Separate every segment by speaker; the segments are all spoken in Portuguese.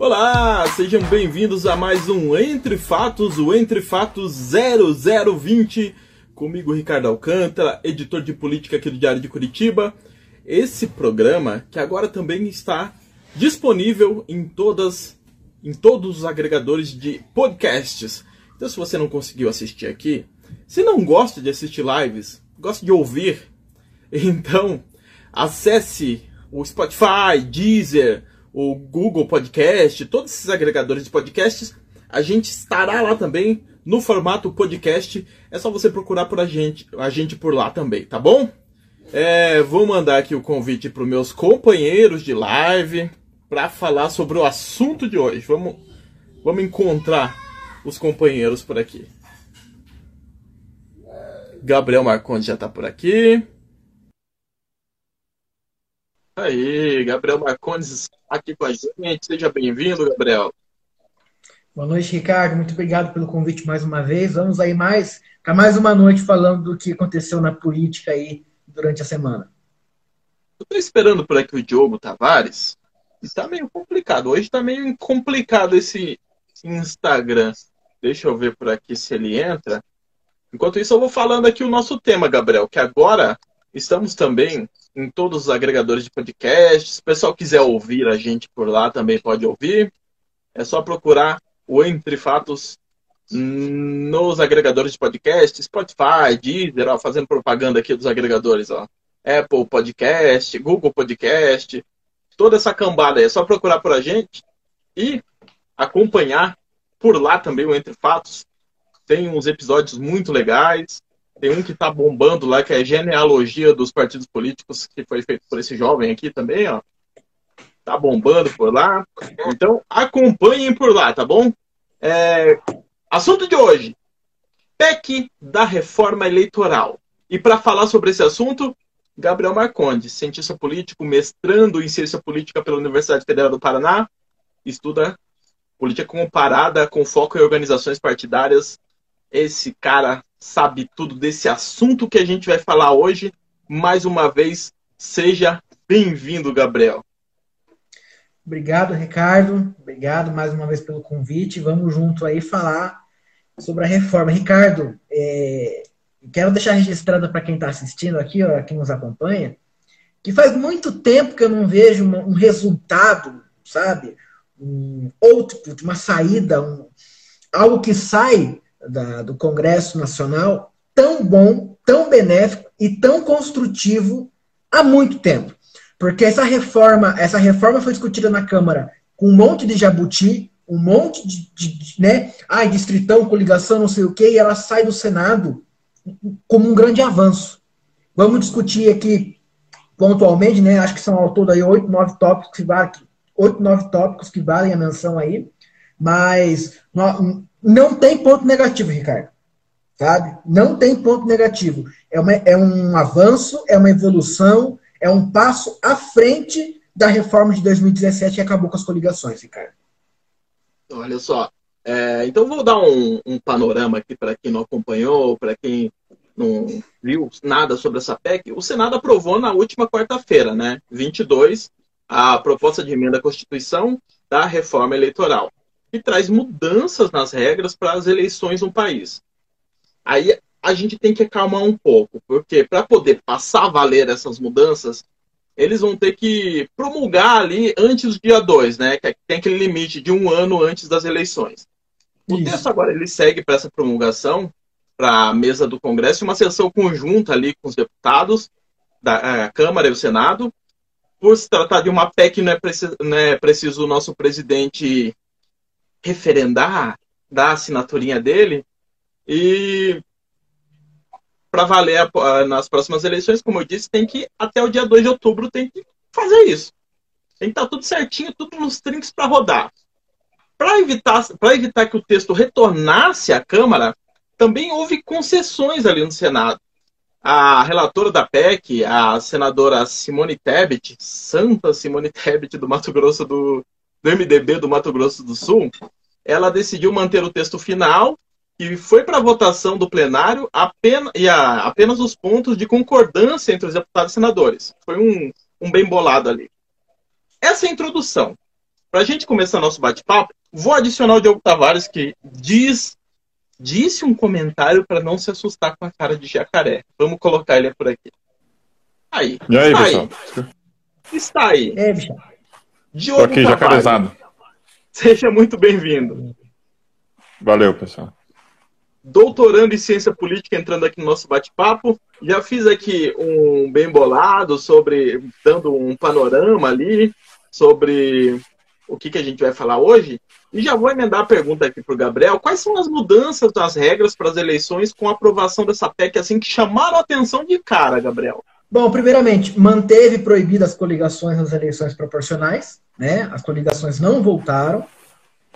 Speaker 1: Olá, sejam bem-vindos a mais um Entre Fatos, o Entre Fatos 0020. Comigo, Ricardo Alcântara, editor de política aqui do Diário de Curitiba. Esse programa que agora também está disponível em todas em todos os agregadores de podcasts. Então, se você não conseguiu assistir aqui, se não gosta de assistir lives, gosta de ouvir, então acesse o Spotify, Deezer, o Google Podcast, todos esses agregadores de podcasts, a gente estará lá também no formato podcast. É só você procurar por a gente, a gente por lá também, tá bom? É, vou mandar aqui o convite para os meus companheiros de live para falar sobre o assunto de hoje. Vamos, vamos encontrar os companheiros por aqui. Gabriel Marcondes já está por aqui. Aí, Gabriel Marcondes aqui com a gente. Seja bem-vindo, Gabriel.
Speaker 2: Boa noite, Ricardo. Muito obrigado pelo convite mais uma vez. Vamos aí mais para mais uma noite falando do que aconteceu na política aí durante a semana.
Speaker 1: Estou esperando por aqui o Diogo Tavares. Está meio complicado. Hoje está meio complicado esse Instagram. Deixa eu ver por aqui se ele entra. Enquanto isso, eu vou falando aqui o nosso tema, Gabriel, que agora estamos também em todos os agregadores de podcasts. Se o pessoal quiser ouvir a gente por lá, também pode ouvir. É só procurar o Entre Fatos nos agregadores de podcast, Spotify, Deezer, ó, fazendo propaganda aqui dos agregadores, ó. Apple Podcast, Google Podcast, toda essa cambada aí. É só procurar por a gente e acompanhar por lá também o Entre Fatos. Tem uns episódios muito legais. Tem um que está bombando lá, que é a genealogia dos partidos políticos, que foi feito por esse jovem aqui também, ó. Tá bombando por lá. Então, acompanhem por lá, tá bom? É... Assunto de hoje: PEC da reforma eleitoral. E para falar sobre esse assunto, Gabriel Marcondes, cientista político, mestrando em ciência política pela Universidade Federal do Paraná, estuda política comparada com foco em organizações partidárias. Esse cara sabe tudo desse assunto que a gente vai falar hoje. Mais uma vez, seja bem-vindo, Gabriel.
Speaker 2: Obrigado, Ricardo. Obrigado mais uma vez pelo convite. Vamos junto aí falar sobre a reforma. Ricardo, é, quero deixar registrado para quem está assistindo aqui, ó, quem nos acompanha, que faz muito tempo que eu não vejo um, um resultado, sabe? Um output, uma saída, um, algo que sai da, do Congresso Nacional tão bom, tão benéfico e tão construtivo há muito tempo. Porque essa reforma, essa reforma foi discutida na Câmara com um monte de jabuti, um monte de, de, de né, ah, distritão, coligação, não sei o quê, e ela sai do Senado como um grande avanço. Vamos discutir aqui pontualmente, né, acho que são ao todo aí oito, nove tópicos que valem, oito, nove tópicos que valem a menção aí, mas não tem ponto negativo, Ricardo. Sabe? Não tem ponto negativo. É, uma, é um avanço, é uma evolução, é um passo à frente da reforma de 2017 que acabou com as coligações, Ricardo.
Speaker 1: Olha só. É, então vou dar um, um panorama aqui para quem não acompanhou, para quem não viu nada sobre essa PEC. O Senado aprovou na última quarta-feira, né, 22, a proposta de emenda à Constituição da reforma eleitoral que traz mudanças nas regras para as eleições no país. Aí a gente tem que acalmar um pouco, porque para poder passar a valer essas mudanças, eles vão ter que promulgar ali antes do dia 2, né? Que tem aquele limite de um ano antes das eleições. O Isso. texto agora ele segue para essa promulgação para a mesa do Congresso, uma sessão conjunta ali com os deputados da é, Câmara e o Senado. Por se tratar de uma PEC, não é preciso, não é preciso o nosso presidente referendar, dar a assinaturinha dele. E para valer nas próximas eleições, como eu disse, tem que, até o dia 2 de outubro, tem que fazer isso. Tem que estar tá tudo certinho, tudo nos trinques para rodar. Para evitar, evitar que o texto retornasse à Câmara, também houve concessões ali no Senado. A relatora da PEC, a senadora Simone Tebet, Santa Simone Tebet do Mato Grosso do, do MDB do Mato Grosso do Sul, ela decidiu manter o texto final e foi para a votação do plenário apenas, e a, apenas os pontos de concordância entre os deputados e senadores. Foi um, um bem bolado ali. Essa é a introdução. Para a gente começar nosso bate-papo, vou adicionar o Diogo Tavares, que diz disse um comentário para não se assustar com a cara de jacaré. Vamos colocar ele por aqui. Aí.
Speaker 3: E aí, pessoal?
Speaker 1: Está aí.
Speaker 2: É, bicho.
Speaker 3: Diogo Tô aqui, jacarezado.
Speaker 1: Seja muito bem-vindo.
Speaker 3: Valeu, pessoal
Speaker 1: doutorando em ciência política entrando aqui no nosso bate-papo. Já fiz aqui um bem bolado sobre, dando um panorama ali sobre o que, que a gente vai falar hoje. E já vou emendar a pergunta aqui para o Gabriel. Quais são as mudanças das regras para as eleições com a aprovação dessa PEC, assim, que chamaram a atenção de cara, Gabriel?
Speaker 2: Bom, primeiramente, manteve proibidas as coligações nas eleições proporcionais, né? As coligações não voltaram.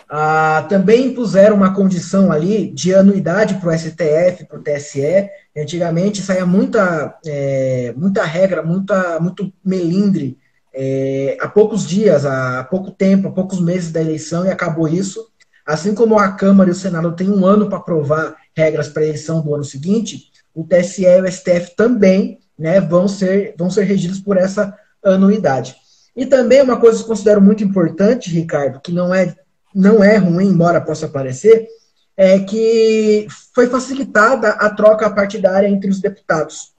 Speaker 2: Ah, também impuseram uma condição ali de anuidade para o STF, para o TSE. Antigamente saía muita, é, muita regra, muita, muito melindre é, há poucos dias, há pouco tempo, há poucos meses da eleição, e acabou isso. Assim como a Câmara e o Senado têm um ano para aprovar regras para a eleição do ano seguinte, o TSE e o STF também né, vão, ser, vão ser regidos por essa anuidade. E também uma coisa que eu considero muito importante, Ricardo, que não é não é ruim, embora possa parecer, é que foi facilitada a troca partidária entre os deputados,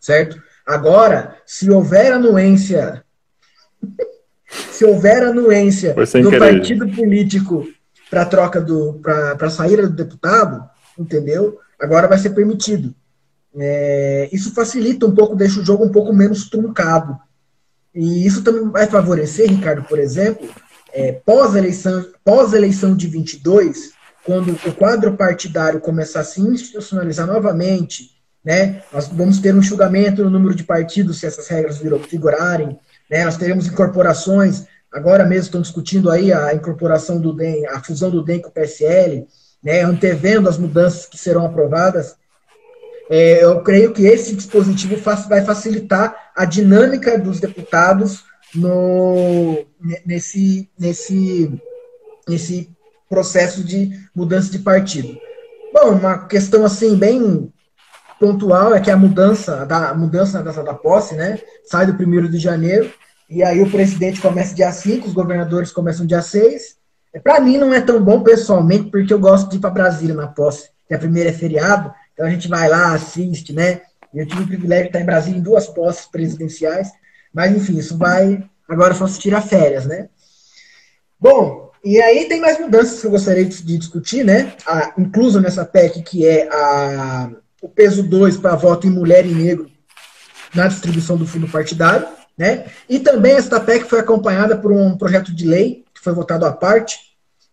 Speaker 2: certo? Agora, se houver anuência, se houver anuência do querer. partido político para troca do, para a saída do deputado, entendeu? Agora vai ser permitido. É, isso facilita um pouco, deixa o jogo um pouco menos truncado. E isso também vai favorecer, Ricardo, por exemplo, é, pós-eleição pós -eleição de 22, quando o quadro partidário começar a se institucionalizar novamente, né, nós vamos ter um julgamento no número de partidos se essas regras vigorarem, né, nós teremos incorporações, agora mesmo estão discutindo aí a incorporação do DEM, a fusão do DEM com o PSL, né, antevendo as mudanças que serão aprovadas, é, eu creio que esse dispositivo vai facilitar a dinâmica dos deputados no, nesse, nesse, nesse processo de mudança de partido. Bom, uma questão assim bem pontual é que a mudança da mudança da, da posse, né, sai do 1 de janeiro e aí o presidente começa dia 5, os governadores começam dia 6. Para mim não é tão bom pessoalmente, porque eu gosto de ir para Brasília na posse, que a primeira é feriado, então a gente vai lá, assiste, né? Eu tive o privilégio de estar em Brasília em duas posses presidenciais, mas, enfim, isso vai. Agora só se tira férias, né? Bom, e aí tem mais mudanças que eu gostaria de discutir, né? A, incluso nessa PEC, que é a, o peso 2 para voto em mulher e negro na distribuição do fundo partidário, né? E também esta PEC foi acompanhada por um projeto de lei, que foi votado à parte,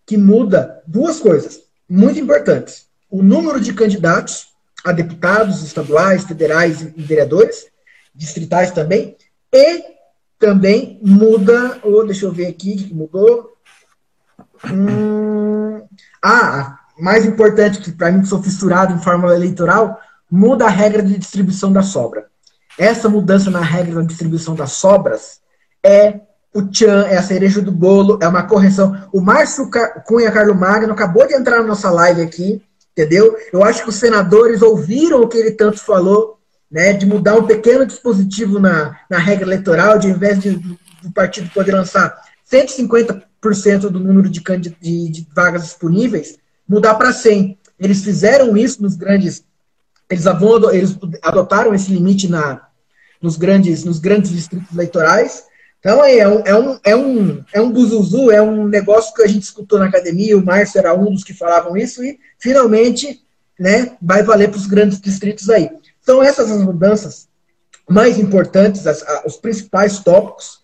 Speaker 2: que muda duas coisas muito importantes. O número de candidatos a deputados estaduais, federais e vereadores, distritais também, e também muda, ou deixa eu ver aqui que mudou. Hum, ah, mais importante que para mim que sou fissurado em fórmula eleitoral, muda a regra de distribuição da sobra. Essa mudança na regra da distribuição das sobras é o tchan, é a cereja do bolo, é uma correção. O Márcio Cunha Carlo Magno acabou de entrar na nossa live aqui, entendeu? Eu acho que os senadores ouviram o que ele tanto falou né, de mudar um pequeno dispositivo na, na regra eleitoral, de ao invés de, do partido poder lançar 150% do número de, de, de vagas disponíveis, mudar para 100. Eles fizeram isso nos grandes. Eles, eles adotaram esse limite na, nos, grandes, nos grandes distritos eleitorais. Então, é um, é, um, é, um, é um buzuzu, é um negócio que a gente escutou na academia, o Márcio era um dos que falavam isso, e finalmente né, vai valer para os grandes distritos aí. São essas as mudanças mais importantes, as, os principais tópicos,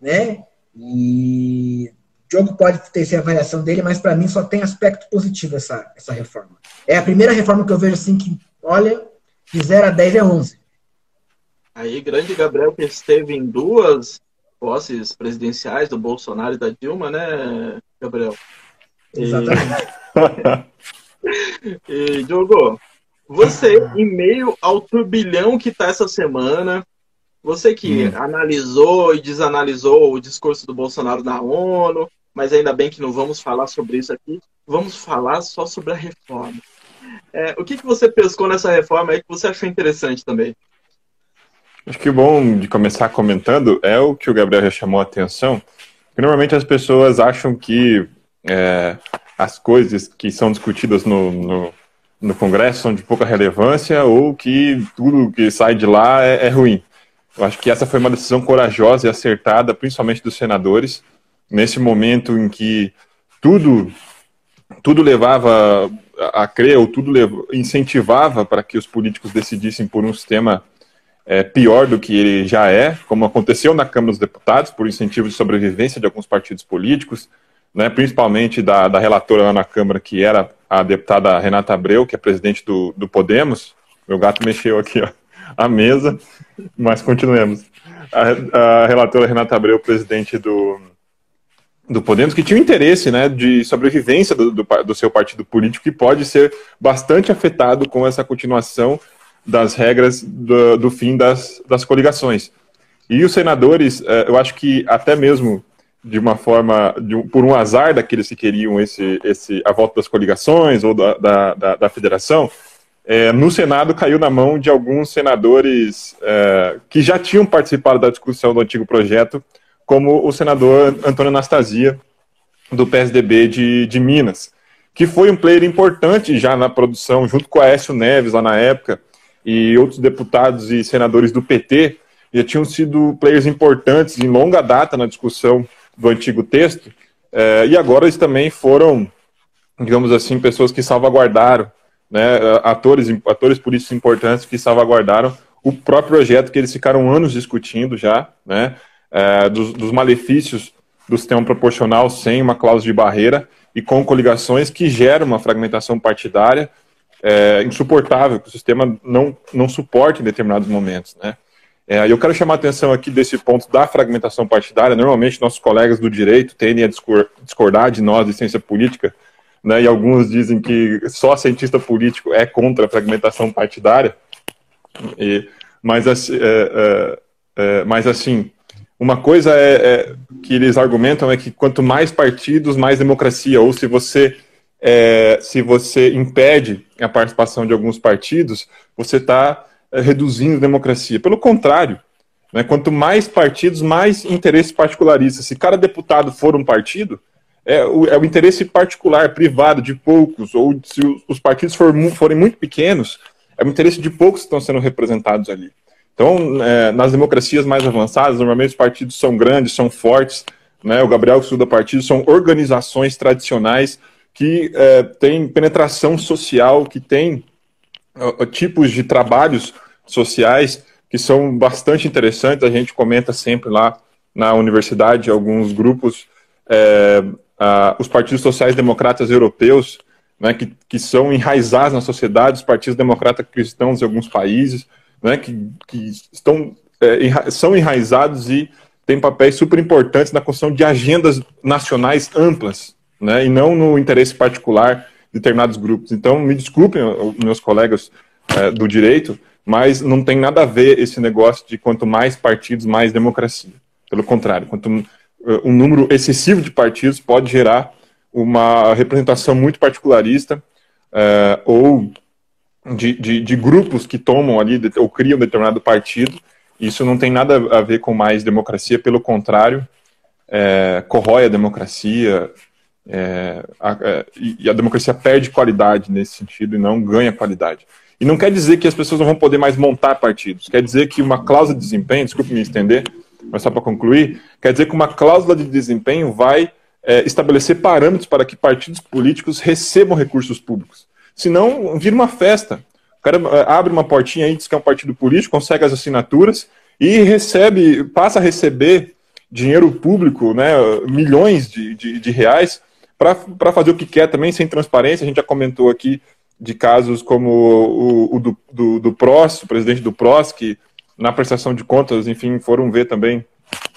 Speaker 2: né? E o Diogo pode ter essa avaliação dele, mas para mim só tem aspecto positivo essa, essa reforma. É a primeira reforma que eu vejo assim que, olha, De 0 a 10 é 11.
Speaker 1: Aí, grande Gabriel, que esteve em duas posses presidenciais do Bolsonaro e da Dilma, né, Gabriel?
Speaker 2: E... Exatamente.
Speaker 1: e, Diogo, você, em meio ao turbilhão que está essa semana, você que hum. analisou e desanalisou o discurso do Bolsonaro na ONU, mas ainda bem que não vamos falar sobre isso aqui, vamos falar só sobre a reforma. É, o que, que você pescou nessa reforma aí que você achou interessante também?
Speaker 3: Acho que o bom de começar comentando é o que o Gabriel já chamou a atenção, que normalmente as pessoas acham que é, as coisas que são discutidas no, no, no, Congresso são de pouca relevância ou que tudo que sai de lá é, é ruim. Eu acho que essa foi uma decisão corajosa e acertada, principalmente dos senadores, nesse momento em que tudo tudo levava a, crer, ou tudo incentivava para que os políticos decidissem por um sistema é, pior do que ele já é, como aconteceu na Câmara dos Deputados, por incentivo de sobrevivência de alguns partidos políticos, né, principalmente da, da relatora lá na Câmara, que era a deputada Renata Abreu, que é presidente do, do Podemos. Meu gato mexeu aqui, ó, a mesa, mas continuemos. A, a relatora Renata Abreu, presidente do, do Podemos, que tinha um interesse né, de sobrevivência do, do, do, seu partido político, que pode ser bastante afetado com essa continuação das regras do, do fim das, das coligações. E os senadores, eh, eu acho que até mesmo de uma forma, de um, por um azar daqueles que queriam esse, esse, a volta das coligações ou da, da, da, da federação, é, no Senado caiu na mão de alguns senadores é, que já tinham participado da discussão do antigo projeto, como o senador Antônio Anastasia, do PSDB de, de Minas, que foi um player importante já na produção, junto com a Aécio Neves lá na época, e outros deputados e senadores do PT, já tinham sido players importantes em longa data na discussão do antigo texto, é, e agora eles também foram, digamos assim, pessoas que salvaguardaram, né, atores, atores políticos importantes que salvaguardaram o próprio projeto que eles ficaram anos discutindo já, né, é, dos, dos, malefícios do sistema proporcional sem uma cláusula de barreira e com coligações que geram uma fragmentação partidária é, insuportável, que o sistema não, não suporta em determinados momentos. Né? É, eu quero chamar a atenção aqui desse ponto da fragmentação partidária. Normalmente, nossos colegas do direito tendem a discordar de nós de ciência política, né, e alguns dizem que só cientista político é contra a fragmentação partidária. E, mas, assim, é, é, mas assim, uma coisa é, é, que eles argumentam é que quanto mais partidos, mais democracia. Ou se você é, se você impede a participação de alguns partidos, você está é, reduzindo a democracia. Pelo contrário, né, quanto mais partidos, mais interesses particularistas. Se cada deputado for um partido, é o, é o interesse particular, privado, de poucos, ou se os partidos for, forem muito pequenos, é o interesse de poucos que estão sendo representados ali. Então, é, nas democracias mais avançadas, normalmente os partidos são grandes, são fortes. Né? O Gabriel que estuda partidos são organizações tradicionais que é, têm penetração social, que uh, tipos de trabalhos sociais que são bastante interessantes. A gente comenta sempre lá na universidade alguns grupos, é, os partidos sociais democratas europeus, né, que, que são enraizados na sociedade, os partidos democratas cristãos em alguns países né, que, que estão, é, são enraizados e têm papéis super importantes na construção de agendas nacionais amplas, né, e não no interesse particular de determinados grupos. Então, me desculpem, meus colegas é, do direito, mas não tem nada a ver esse negócio de quanto mais partidos, mais democracia. Pelo contrário, quanto um número excessivo de partidos pode gerar uma representação muito particularista é, ou de, de, de, grupos que tomam ali ou criam determinado partido. Isso não tem nada a ver com mais democracia, pelo contrário, é, corrói a democracia é, a, é, e a democracia perde qualidade nesse sentido e não ganha qualidade. E não quer dizer que as pessoas não vão poder mais montar partidos, quer dizer que uma cláusula de desempenho, desculpe me estender, mas só para concluir, quer dizer que uma cláusula de desempenho vai é, estabelecer parâmetros para que partidos políticos recebam recursos públicos. Senão, vira uma festa. O cara eh, abre uma portinha aí, diz que é um partido político, consegue as assinaturas e recebe, passa a receber dinheiro público, né, milhões de, de, de reais, para fazer o que quer também, sem transparência. A gente já comentou aqui de casos como o, o do, do, do PROS, o presidente do PROS, que na prestação de contas, enfim, foram ver também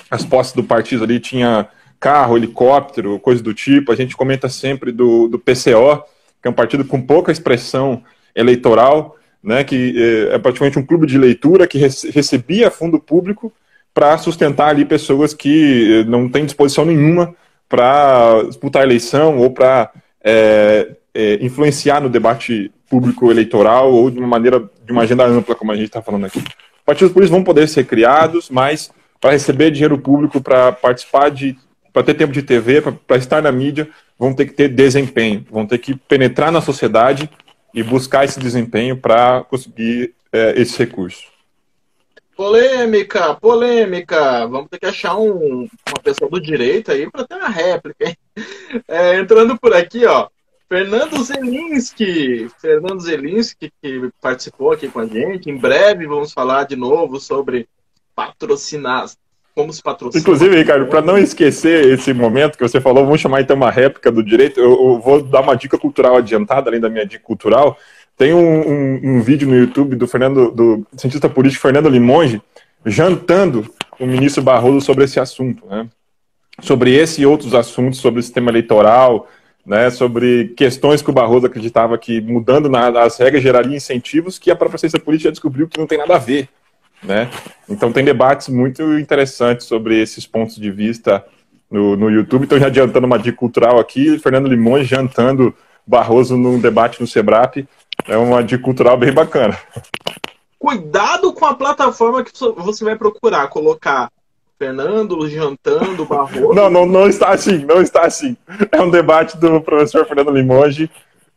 Speaker 3: as posses do partido ali, tinha carro, helicóptero, coisa do tipo. A gente comenta sempre do, do PCO, que é um partido com pouca expressão eleitoral, né, que é, é praticamente um clube de leitura que recebia fundo público para sustentar ali pessoas que eh, não têm disposição nenhuma para disputar a eleição ou para é, é, influenciar no debate público eleitoral ou de uma maneira, de uma agenda ampla, como a gente está falando aqui. Partidos políticos vão poder ser criados, mas para receber dinheiro público, para participar de, para ter tempo de TV, para estar na mídia, vão ter que ter desempenho, vão ter que penetrar na sociedade e buscar esse desempenho para conseguir é, esse recurso.
Speaker 1: Polêmica, polêmica. Vamos ter que achar um, uma pessoa do direito aí para ter uma réplica. É, entrando por aqui, ó. Fernando Zelinski. Fernando Zelinski, que participou aqui com a gente. Em breve vamos falar de novo sobre patrocinar. Como se patrocina.
Speaker 3: Inclusive, Ricardo, para não esquecer esse momento que você falou, vamos chamar então uma réplica do direito. Eu, eu vou dar uma dica cultural adiantada, além da minha dica cultural. Tem um, um, um, vídeo no YouTube do Fernando, do cientista político Fernando Limonge, jantando o ministro Barroso sobre esse assunto, né? Sobre esse e outros assuntos, sobre o sistema eleitoral, né, sobre questões que o Barroso acreditava que mudando na, as regras geraria incentivos que a própria ciência política descobriu que não tem nada a ver. Né? Então tem debates muito interessantes sobre esses pontos de vista no, no YouTube. Então já adiantando uma dica cultural aqui, Fernando Limões jantando Barroso num debate no Sebrap. É uma dica cultural bem bacana.
Speaker 1: Cuidado com a plataforma que você vai procurar, colocar Fernando jantando, Barroso.
Speaker 3: Não, não, não está assim, não está assim. É um debate do professor Fernando Limoges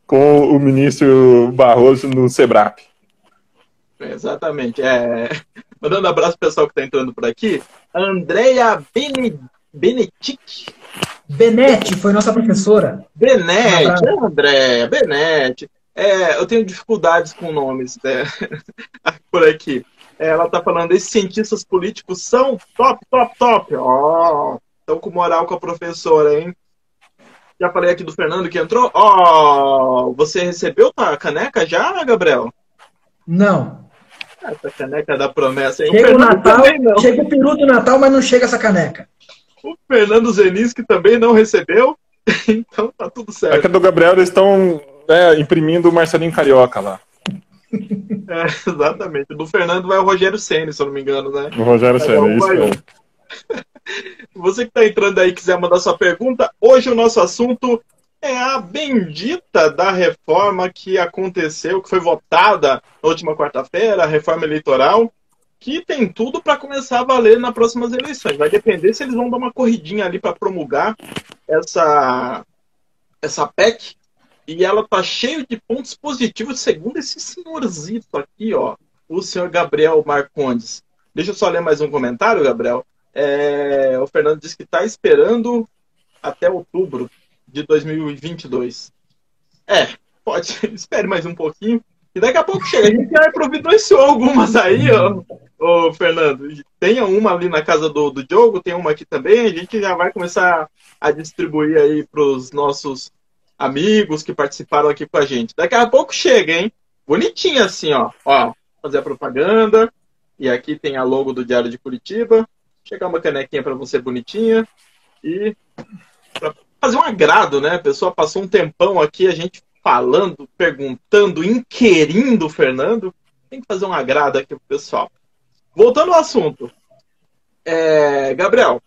Speaker 3: com o ministro Barroso no SEBRAP.
Speaker 1: exatamente. É... Mandando um abraço pro pessoal que está entrando por aqui. Andrea Bene... Benetic.
Speaker 2: Benete, foi nossa professora.
Speaker 1: Benete, um Andréia, Benete. É, eu tenho dificuldades com nomes né? por aqui ela tá falando, esses cientistas políticos são top, top, top. Ó, oh, estão com moral com a professora, hein? Já falei aqui do Fernando que entrou. Ó, oh, você recebeu a caneca já, Gabriel?
Speaker 2: Não.
Speaker 1: Essa caneca da promessa, hein?
Speaker 2: Chega o, o Natal, chega o peru do Natal, mas não chega essa caneca.
Speaker 1: O Fernando Zeninski também não recebeu, então tá tudo certo.
Speaker 3: É que do Gabriel eles estão é, imprimindo o Marcelinho Carioca lá.
Speaker 1: É, exatamente. Do Fernando vai o Rogério Senna, se eu não me engano, né?
Speaker 3: O Rogério Senna, é isso mesmo.
Speaker 1: Você que está entrando aí quiser mandar sua pergunta, hoje o nosso assunto é a bendita da reforma que aconteceu, que foi votada na última quarta-feira, a reforma eleitoral, que tem tudo para começar a valer nas próximas eleições. Vai depender se eles vão dar uma corridinha ali para promulgar essa, essa PEC e ela tá cheia de pontos positivos, segundo esse senhorzito aqui, ó, o senhor Gabriel Marcondes. Deixa eu só ler mais um comentário, Gabriel. É, o Fernando disse que está esperando até outubro de 2022. É, pode, espere mais um pouquinho. E daqui a pouco chega. A gente já providenciou algumas aí, ó, ô, Fernando. Tem uma ali na casa do, do Diogo, tem uma aqui também. A gente já vai começar a distribuir aí para os nossos amigos que participaram aqui com a gente. Daqui a pouco chega, hein? Bonitinho assim, ó. Ó, fazer a propaganda. E aqui tem a logo do Diário de Curitiba. Chegar uma canequinha para você bonitinha. E para fazer um agrado, né? A pessoa passou um tempão aqui, a gente falando, perguntando, inquirindo o Fernando. Tem que fazer um agrado aqui pro pessoal. Voltando ao assunto. É, Gabriel,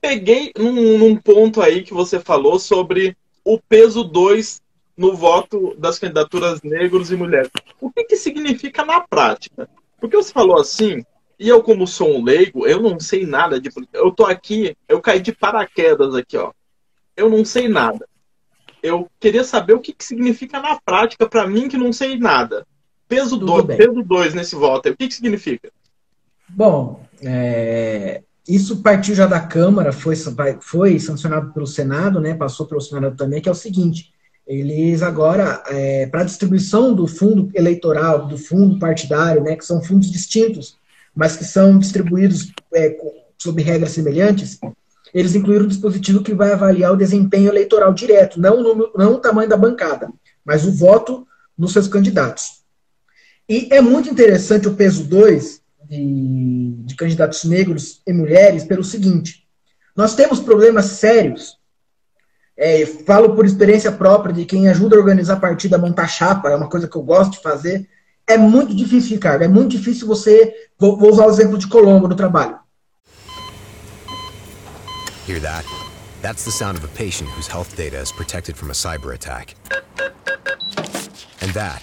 Speaker 1: peguei num, num, ponto aí que você falou sobre o peso 2 no voto das candidaturas negros e mulheres. O que, que significa na prática? Porque você falou assim, e eu, como sou um leigo, eu não sei nada de política. Eu tô aqui, eu caí de paraquedas aqui, ó. Eu não sei nada. Eu queria saber o que, que significa na prática para mim que não sei nada. Peso 2 peso dois nesse voto, o que, que significa?
Speaker 2: Bom, é, isso partiu já da Câmara, foi, foi sancionado pelo Senado, né, passou pelo Senado também, que é o seguinte, eles agora, é, para a distribuição do fundo eleitoral, do fundo partidário, né, que são fundos distintos, mas que são distribuídos é, sob regras semelhantes, eles incluíram um dispositivo que vai avaliar o desempenho eleitoral direto, não não o tamanho da bancada. mas o voto nos seus candidatos. E é muito interessante o peso 2 de, de candidatos negros e mulheres pelo seguinte: nós temos problemas sérios. É, falo por experiência própria de quem ajuda a organizar a montar chapa, é uma coisa que eu gosto de fazer. É muito difícil, Ricardo. É muito difícil você. Vou, vou usar o exemplo de Colombo no trabalho.
Speaker 4: Hear that? That's the sound of a patient whose health data is protected from a cyber attack. And that,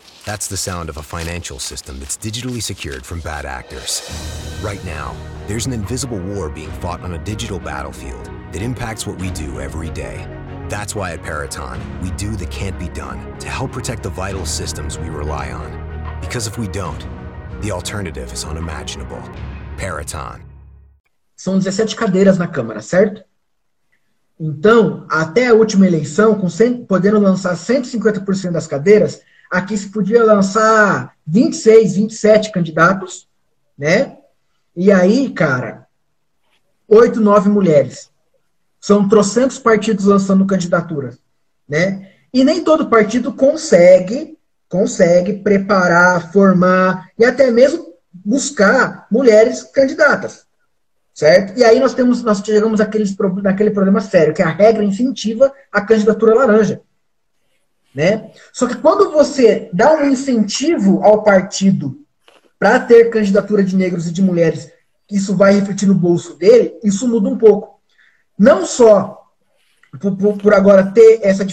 Speaker 4: that's the sound of a financial system that's digitally secured from bad actors. Right now, there's an invisible war being fought on a digital battlefield that impacts what we do every day. That's why at Peraton, we do the can't be done to help protect the vital systems we rely on. Because if we don't, the alternative is unimaginable. Peraton.
Speaker 2: São 17 cadeiras na Câmara, certo? Então, até a última eleição, com 100, podendo lançar 150% das cadeiras, aqui se podia lançar 26, 27 candidatos, né? E aí, cara, oito, nove mulheres. São trocentos partidos lançando candidaturas, né? E nem todo partido consegue, consegue preparar, formar e até mesmo buscar mulheres candidatas, certo? E aí nós temos, nós chegamos àqueles, naquele problema sério, que é a regra incentiva a candidatura laranja. Né? Só que quando você dá um incentivo ao partido para ter candidatura de negros e de mulheres, isso vai refletir no bolso dele, isso muda um pouco. Não só por, por, por agora ter essa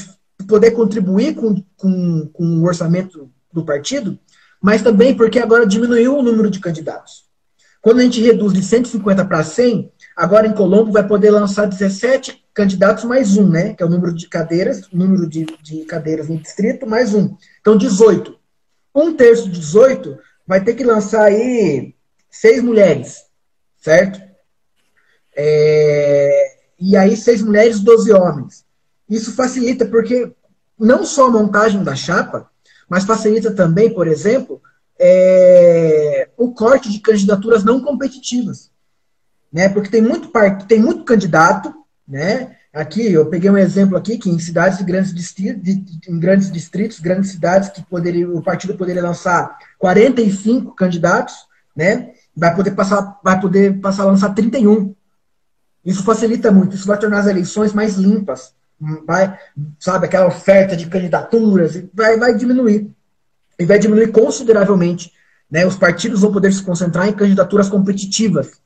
Speaker 2: poder contribuir com, com, com o orçamento do partido, mas também porque agora diminuiu o número de candidatos. Quando a gente reduz de 150 para 100, agora em Colombo vai poder lançar 17 candidatos mais um, né? Que é o número de cadeiras, número de, de cadeiras no distrito, mais um. Então, 18. Um terço de 18 vai ter que lançar aí seis mulheres, certo? É, e aí, seis mulheres, 12 homens. Isso facilita, porque não só a montagem da chapa, mas facilita também, por exemplo, é, o corte de candidaturas não competitivas. Né? Porque tem muito, tem muito candidato né? Aqui, eu peguei um exemplo aqui que em cidades de grandes distritos, de, em grandes distritos, grandes cidades que poderia, o partido poderia lançar 45 candidatos, né? Vai poder passar, vai poder passar a lançar 31. Isso facilita muito, isso vai tornar as eleições mais limpas, vai, sabe, aquela oferta de candidaturas, vai, vai diminuir. E vai diminuir consideravelmente, né? Os partidos vão poder se concentrar em candidaturas competitivas,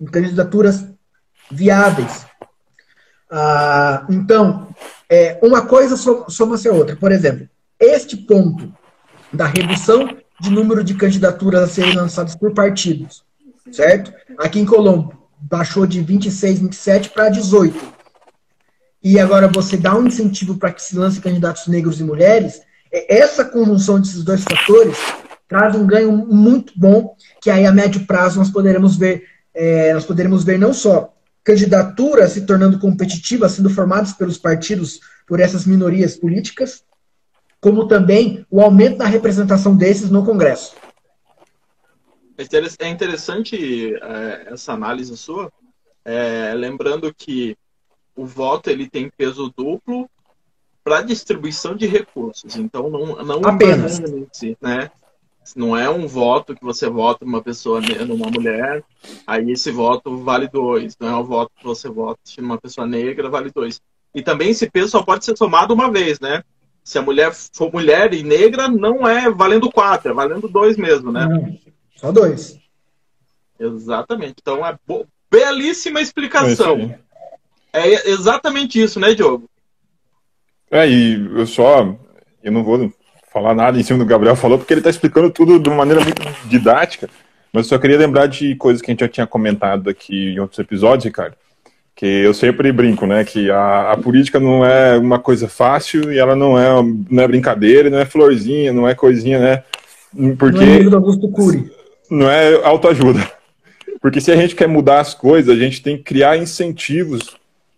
Speaker 2: em candidaturas viáveis, ah, então, é, uma coisa soma-se a outra. Por exemplo, este ponto da redução de número de candidaturas a serem lançadas por partidos, certo? Aqui em Colombo, baixou de 26, 27 para 18. E agora você dá um incentivo para que se lance candidatos negros e mulheres. É, essa conjunção desses dois fatores traz um ganho muito bom, que aí a médio prazo nós poderemos ver, é, nós poderemos ver não só candidaturas se tornando competitivas, sendo formadas pelos partidos por essas minorias políticas, como também o aumento da representação desses no Congresso.
Speaker 1: É interessante é, essa análise sua, é, lembrando que o voto ele tem peso duplo para distribuição de recursos, então não, não
Speaker 2: apenas,
Speaker 1: né? Não é um voto que você vota numa pessoa, numa mulher, aí esse voto vale dois. Não é um voto que você vota numa pessoa negra, vale dois. E também esse peso só pode ser somado uma vez, né? Se a mulher for mulher e negra, não é valendo quatro, é valendo dois mesmo, né? Não,
Speaker 2: só dois.
Speaker 1: Exatamente. Então é bo... belíssima explicação. É, é exatamente isso, né, Diogo?
Speaker 3: É, e eu só. Eu não vou falar nada em cima do Gabriel falou, porque ele está explicando tudo de uma maneira muito didática. Mas só queria lembrar de coisas que a gente já tinha comentado aqui em outros episódios, Ricardo. que eu sempre brinco, né, que a, a, política não é uma coisa fácil e ela não é, não é brincadeira, não é florzinha, não é coisinha, né, porque... Não é do Augusto Cury. Não é autoajuda. Porque se a gente quer mudar as coisas, a gente tem que criar incentivos,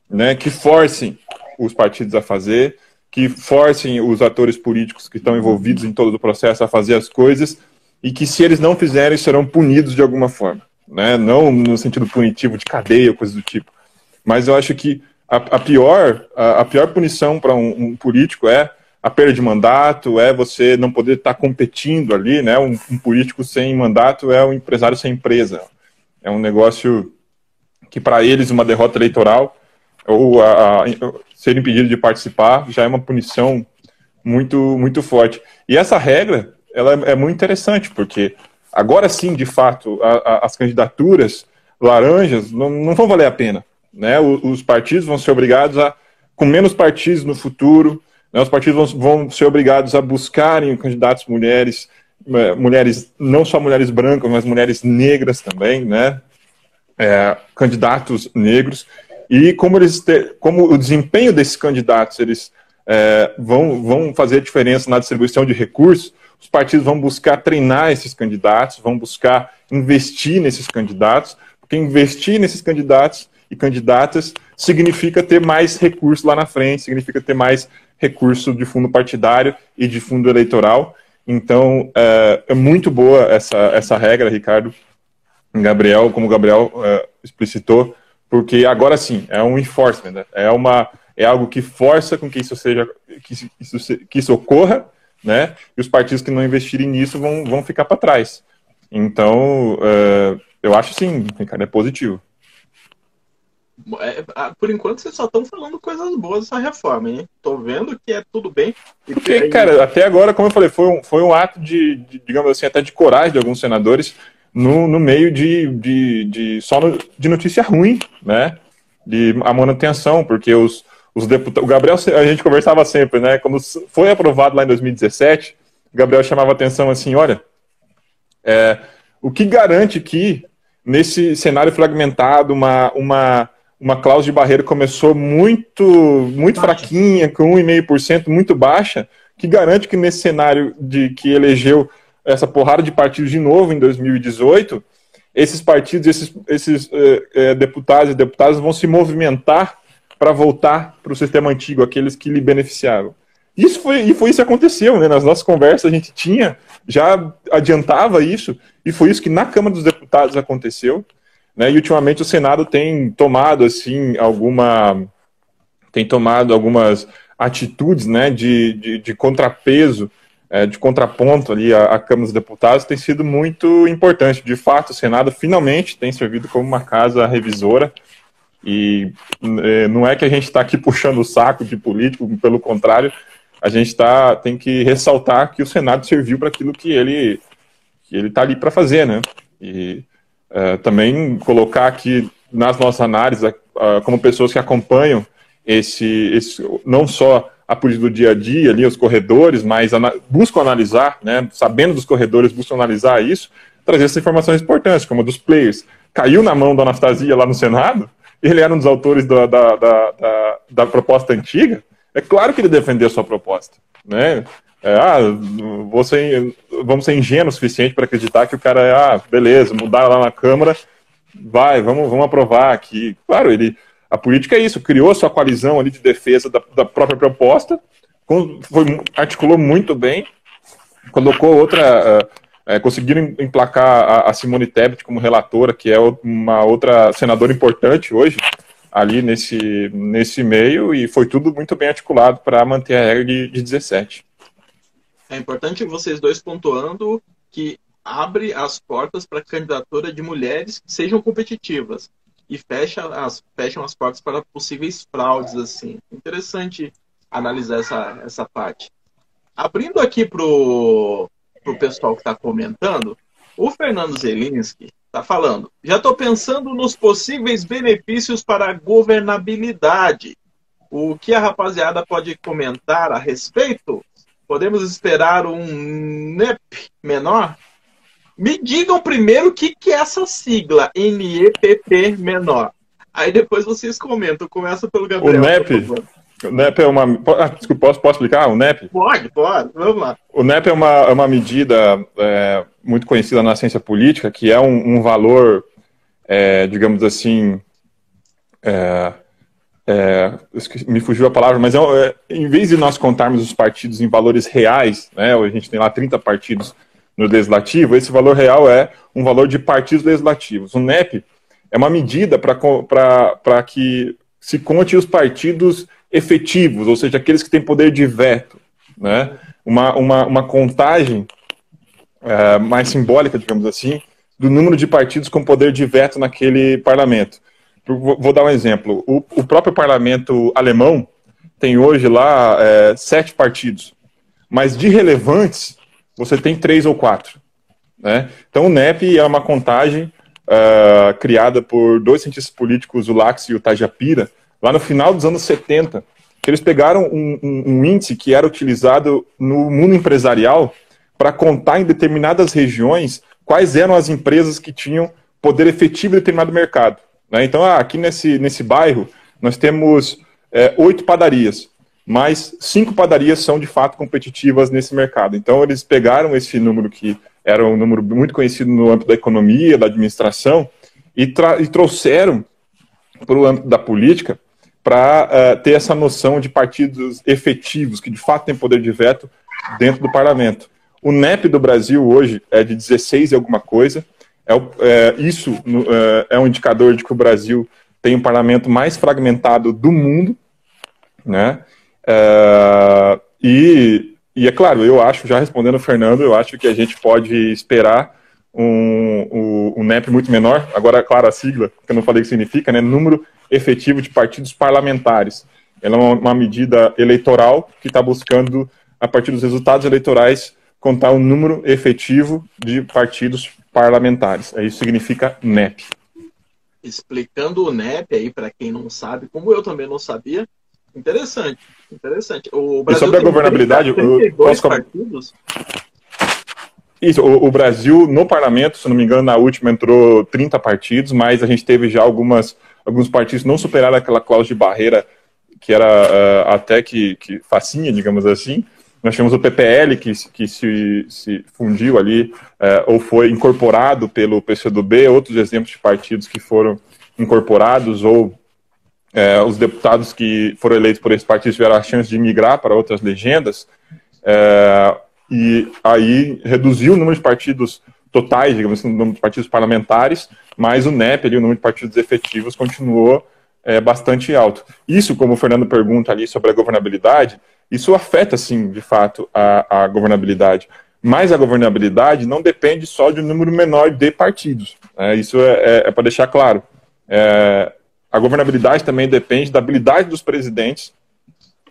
Speaker 3: né, que forcem os partidos a fazer, que forcem os atores políticos que estão envolvidos em todo o processo a fazer as coisas e que se eles não fizerem serão punidos de alguma forma, né? Não no sentido punitivo de cadeia, ou coisa do tipo. Mas eu acho que a, a pior, a, a, pior punição para um, um, político é a perda de mandato, é você não poder estar tá competindo ali, né? Um, um, político sem mandato é um empresário sem empresa. É um negócio que para eles uma derrota eleitoral ou a, a, ser impedido de participar já é uma punição muito muito forte. E essa regra ela é, é muito interessante porque agora sim, de fato, as candidaturas laranjas não, não vão valer a pena né? Os partidos vão ser obrigados a, com menos partidos no futuro, né? os partidos vão, vão ser obrigados a buscarem candidatos mulheres, é, mulheres não só mulheres brancas, mas mulheres negras também, né? É, candidatos negros e como eles ter, como o desempenho desses candidatos eles é, vão, vão fazer diferença na distribuição de recursos, os partidos vão buscar treinar esses candidatos, vão buscar investir nesses candidatos, porque investir nesses candidatos e candidatas, significa ter mais recurso lá na frente, significa ter mais recurso de fundo partidário e de fundo eleitoral. Então, é, é muito boa essa, essa regra, Ricardo, Gabriel, como o Gabriel é, explicitou, porque agora sim, é um enforcement, né? é, uma, é algo que força com que isso seja, que isso, que isso ocorra, né? E os partidos que não investirem nisso vão, vão ficar para trás. Então, é, eu acho sim, Ricardo, é positivo.
Speaker 1: É, por enquanto vocês só estão falando coisas boas dessa reforma, hein? Tô vendo que é tudo bem.
Speaker 3: Porque, aí... cara, até agora, como eu falei, foi um, foi um ato de, de digamos assim, até de coragem de alguns senadores no, no meio de, de, de só no, de notícia ruim, né? De a manutenção, porque os, os deputados. O Gabriel, a gente conversava sempre, né? Quando foi aprovado lá em 2017, o Gabriel chamava atenção assim: olha, é, o que garante que nesse cenário fragmentado, uma, uma uma cláusula de barreira começou muito, muito fraquinha, com 1,5%, muito baixa, que garante que nesse cenário de que elegeu essa porrada de partidos de novo em 2018, esses partidos, esses, esses é, deputados e deputadas vão se movimentar para voltar para o sistema antigo, aqueles que lhe beneficiaram. Isso foi, e foi isso que aconteceu, né? Nas nossas conversas a gente tinha, já adiantava isso, e foi isso que na Câmara dos Deputados aconteceu. Né, e ultimamente o Senado tem tomado assim alguma tem tomado algumas atitudes né, de, de, de contrapeso, é, de contraponto ali à, à, Câmara dos Deputados, tem sido muito importante. De fato, o Senado finalmente tem servido como uma casa revisora. E é, não é que a gente está aqui puxando o saco de político, pelo contrário, a gente tá, tem que ressaltar que o Senado serviu para aquilo que ele ele está ali para fazer, né? E é, também colocar aqui nas nossas análises, como pessoas que acompanham esse, esse, não só a política do dia a dia, ali, os corredores, mas buscam analisar, né, sabendo dos corredores, buscam analisar isso, trazer essas informações importantes, como a dos players. Caiu na mão da Anastasia lá no Senado, ele era um dos autores da, da, da, da, da proposta antiga, é claro que ele defendeu a sua proposta, né? É, ah, ser, vamos ser ingênuos o suficiente para acreditar que o cara é, ah, beleza, mudar lá na Câmara, vai, vamos, vamos aprovar aqui. Claro, ele, a política é isso, criou sua coalizão ali de defesa da, da própria proposta, foi, articulou muito bem, colocou outra, é, conseguiram emplacar a, a Simone Tebet como relatora, que é uma outra senadora importante hoje, ali nesse, nesse meio, e foi tudo muito bem articulado para manter a regra de, de 17.
Speaker 1: É importante vocês dois pontuando que abre as portas para candidatura de mulheres que sejam competitivas e fecha as, fecham as portas para possíveis fraudes assim. Interessante analisar essa, essa parte. Abrindo aqui para o pessoal que está comentando, o Fernando Zelinski está falando. Já estou pensando nos possíveis benefícios para a governabilidade. O que a rapaziada pode comentar a respeito? Podemos esperar um NEP menor? Me digam primeiro o que, que é essa sigla, NEPP menor. Aí depois vocês comentam. Começa pelo Gabriel.
Speaker 3: O NEP, o NEP é uma. Ah, desculpa, posso, posso explicar? O NEP?
Speaker 1: Pode, pode. Vamos lá.
Speaker 3: O NEP é uma, é uma medida é, muito conhecida na ciência política, que é um, um valor, é, digamos assim. É, é me fugiu a palavra, mas é, em vez de nós contarmos os partidos em valores reais, né, a gente tem lá 30 partidos no legislativo, esse valor real é um valor de partidos legislativos. O NEP é uma medida para que se conte os partidos efetivos, ou seja, aqueles que têm poder de veto. Né? Uma, uma, uma contagem é, mais simbólica, digamos assim, do número de partidos com poder de veto naquele parlamento. Vou, dar um exemplo. O, o, próprio parlamento alemão tem hoje lá é, sete partidos, mas de relevantes você tem três ou quatro. Né? Então o NEP é uma contagem uh, criada por dois cientistas políticos, o Lax e o Tajapira, lá no final dos anos 70, que eles pegaram um, um, um índice que era utilizado no mundo empresarial para contar em determinadas regiões quais eram as empresas que tinham poder efetivo em determinado mercado. Né? Então, ah, aqui nesse, nesse bairro, nós temos é, oito padarias, mas cinco padarias são de fato competitivas nesse mercado. Então, eles pegaram esse número que era um número muito conhecido no âmbito da economia, da administração, e, e trouxeram para o âmbito da política para uh, eh, ter essa noção de partidos efetivos, que de fato têm poder de veto dentro do parlamento. O NEP do Brasil hoje é de 16 e alguma coisa. É, é isso é, é um indicador de que o Brasil tem o parlamento mais fragmentado do mundo, né? É, e e é claro, eu acho, já respondendo o Fernando, eu acho que a gente pode esperar um, um, um NEP muito menor. Agora, claro, a sigla, que eu não falei o que significa, né? Número efetivo de partidos parlamentares. Ela é uma, uma medida eleitoral que está buscando, a partir dos resultados eleitorais, contar o número efetivo de partidos parlamentares. Isso significa NEP.
Speaker 1: Explicando o NEP aí para quem não sabe, como eu também não sabia, interessante. Interessante. O
Speaker 3: Brasil e sobre a governabilidade, 32 posso... partidos. Isso, o, o, Brasil, no parlamento, se não me engano, na última entrou 30 partidos, mas a gente teve já algumas, alguns partidos não superaram aquela cláusula de barreira que era uh, até que, que facinha, digamos assim. Nós temos o PPL, que, que se, se fundiu ali, uh, ou foi incorporado pelo PCdoB, outros exemplos de partidos que foram incorporados ou é, os deputados que foram eleitos por esse partido tiveram a chance de migrar para outras legendas, é, e aí reduziu o número de partidos totais, digamos assim, o número de partidos parlamentares, mas o NEP, ali, o número de partidos efetivos, continuou é, bastante alto. Isso, como o Fernando pergunta ali sobre a governabilidade, isso afeta, sim, de fato, a, a governabilidade. Mas a governabilidade não depende só de um número menor de partidos. Né? Isso é, é, é para deixar claro. É, a governabilidade também depende da habilidade dos presidentes,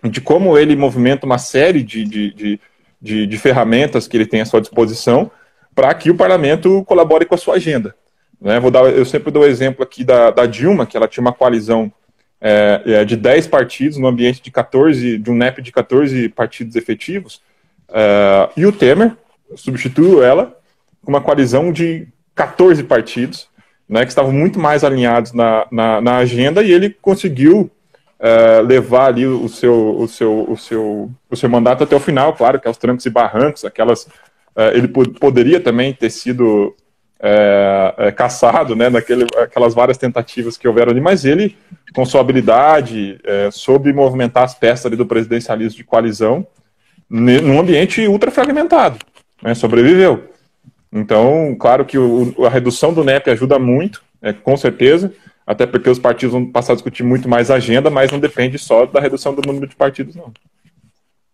Speaker 3: de como ele movimenta uma série de, de, de, de, de ferramentas que ele tem à sua disposição para que o parlamento colabore com a sua agenda. Né? Vou dar, eu sempre dou o exemplo aqui da, da Dilma, que ela tinha uma coalizão é, de 10 partidos no ambiente de 14, de um NEP de 14 partidos efetivos, é, e o Temer substituiu ela com uma coalizão de 14 partidos, né, que estavam muito mais alinhados na, na, na agenda e ele conseguiu uh, levar ali o seu, o, seu, o, seu, o seu mandato até o final, claro, que é os trancos e barrancos, aquelas. Uh, ele poderia também ter sido é, é, caçado, né, naquele, aquelas várias tentativas que houveram ali, mas ele, com sua habilidade, é, soube movimentar as peças do presidencialismo de coalizão num ambiente ultra fragmentado, né, sobreviveu. Então, claro que o, a redução do NEP ajuda muito, é, com certeza, até porque os partidos vão passar a discutir muito mais agenda, mas não depende só da redução do número de partidos, não.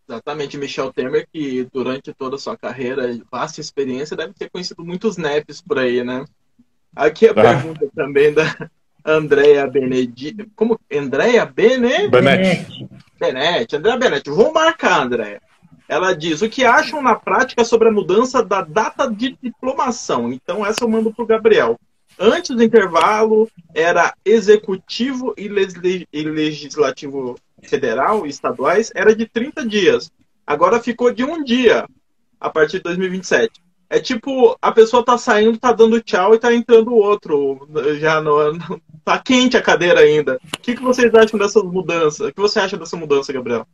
Speaker 1: Exatamente, Michel Temer, que durante toda a sua carreira, vasta experiência, deve ter conhecido muitos NEPs por aí, né? Aqui a ah. pergunta também da Andrea Benedetti. Como? Andrea Bene...
Speaker 3: Benetti.
Speaker 1: Benetti. Andrea Benetti. Vou marcar, Andrea. Ela diz o que acham na prática sobre a mudança da data de diplomação. Então, essa eu mando para o Gabriel. Antes do intervalo, era executivo e legislativo federal e estaduais, era de 30 dias. Agora ficou de um dia, a partir de 2027. É tipo, a pessoa tá saindo, tá dando tchau e tá entrando outro. Já no, no tá quente a cadeira ainda. O que, que vocês acham dessas mudanças? O que você acha dessa mudança, Gabriel?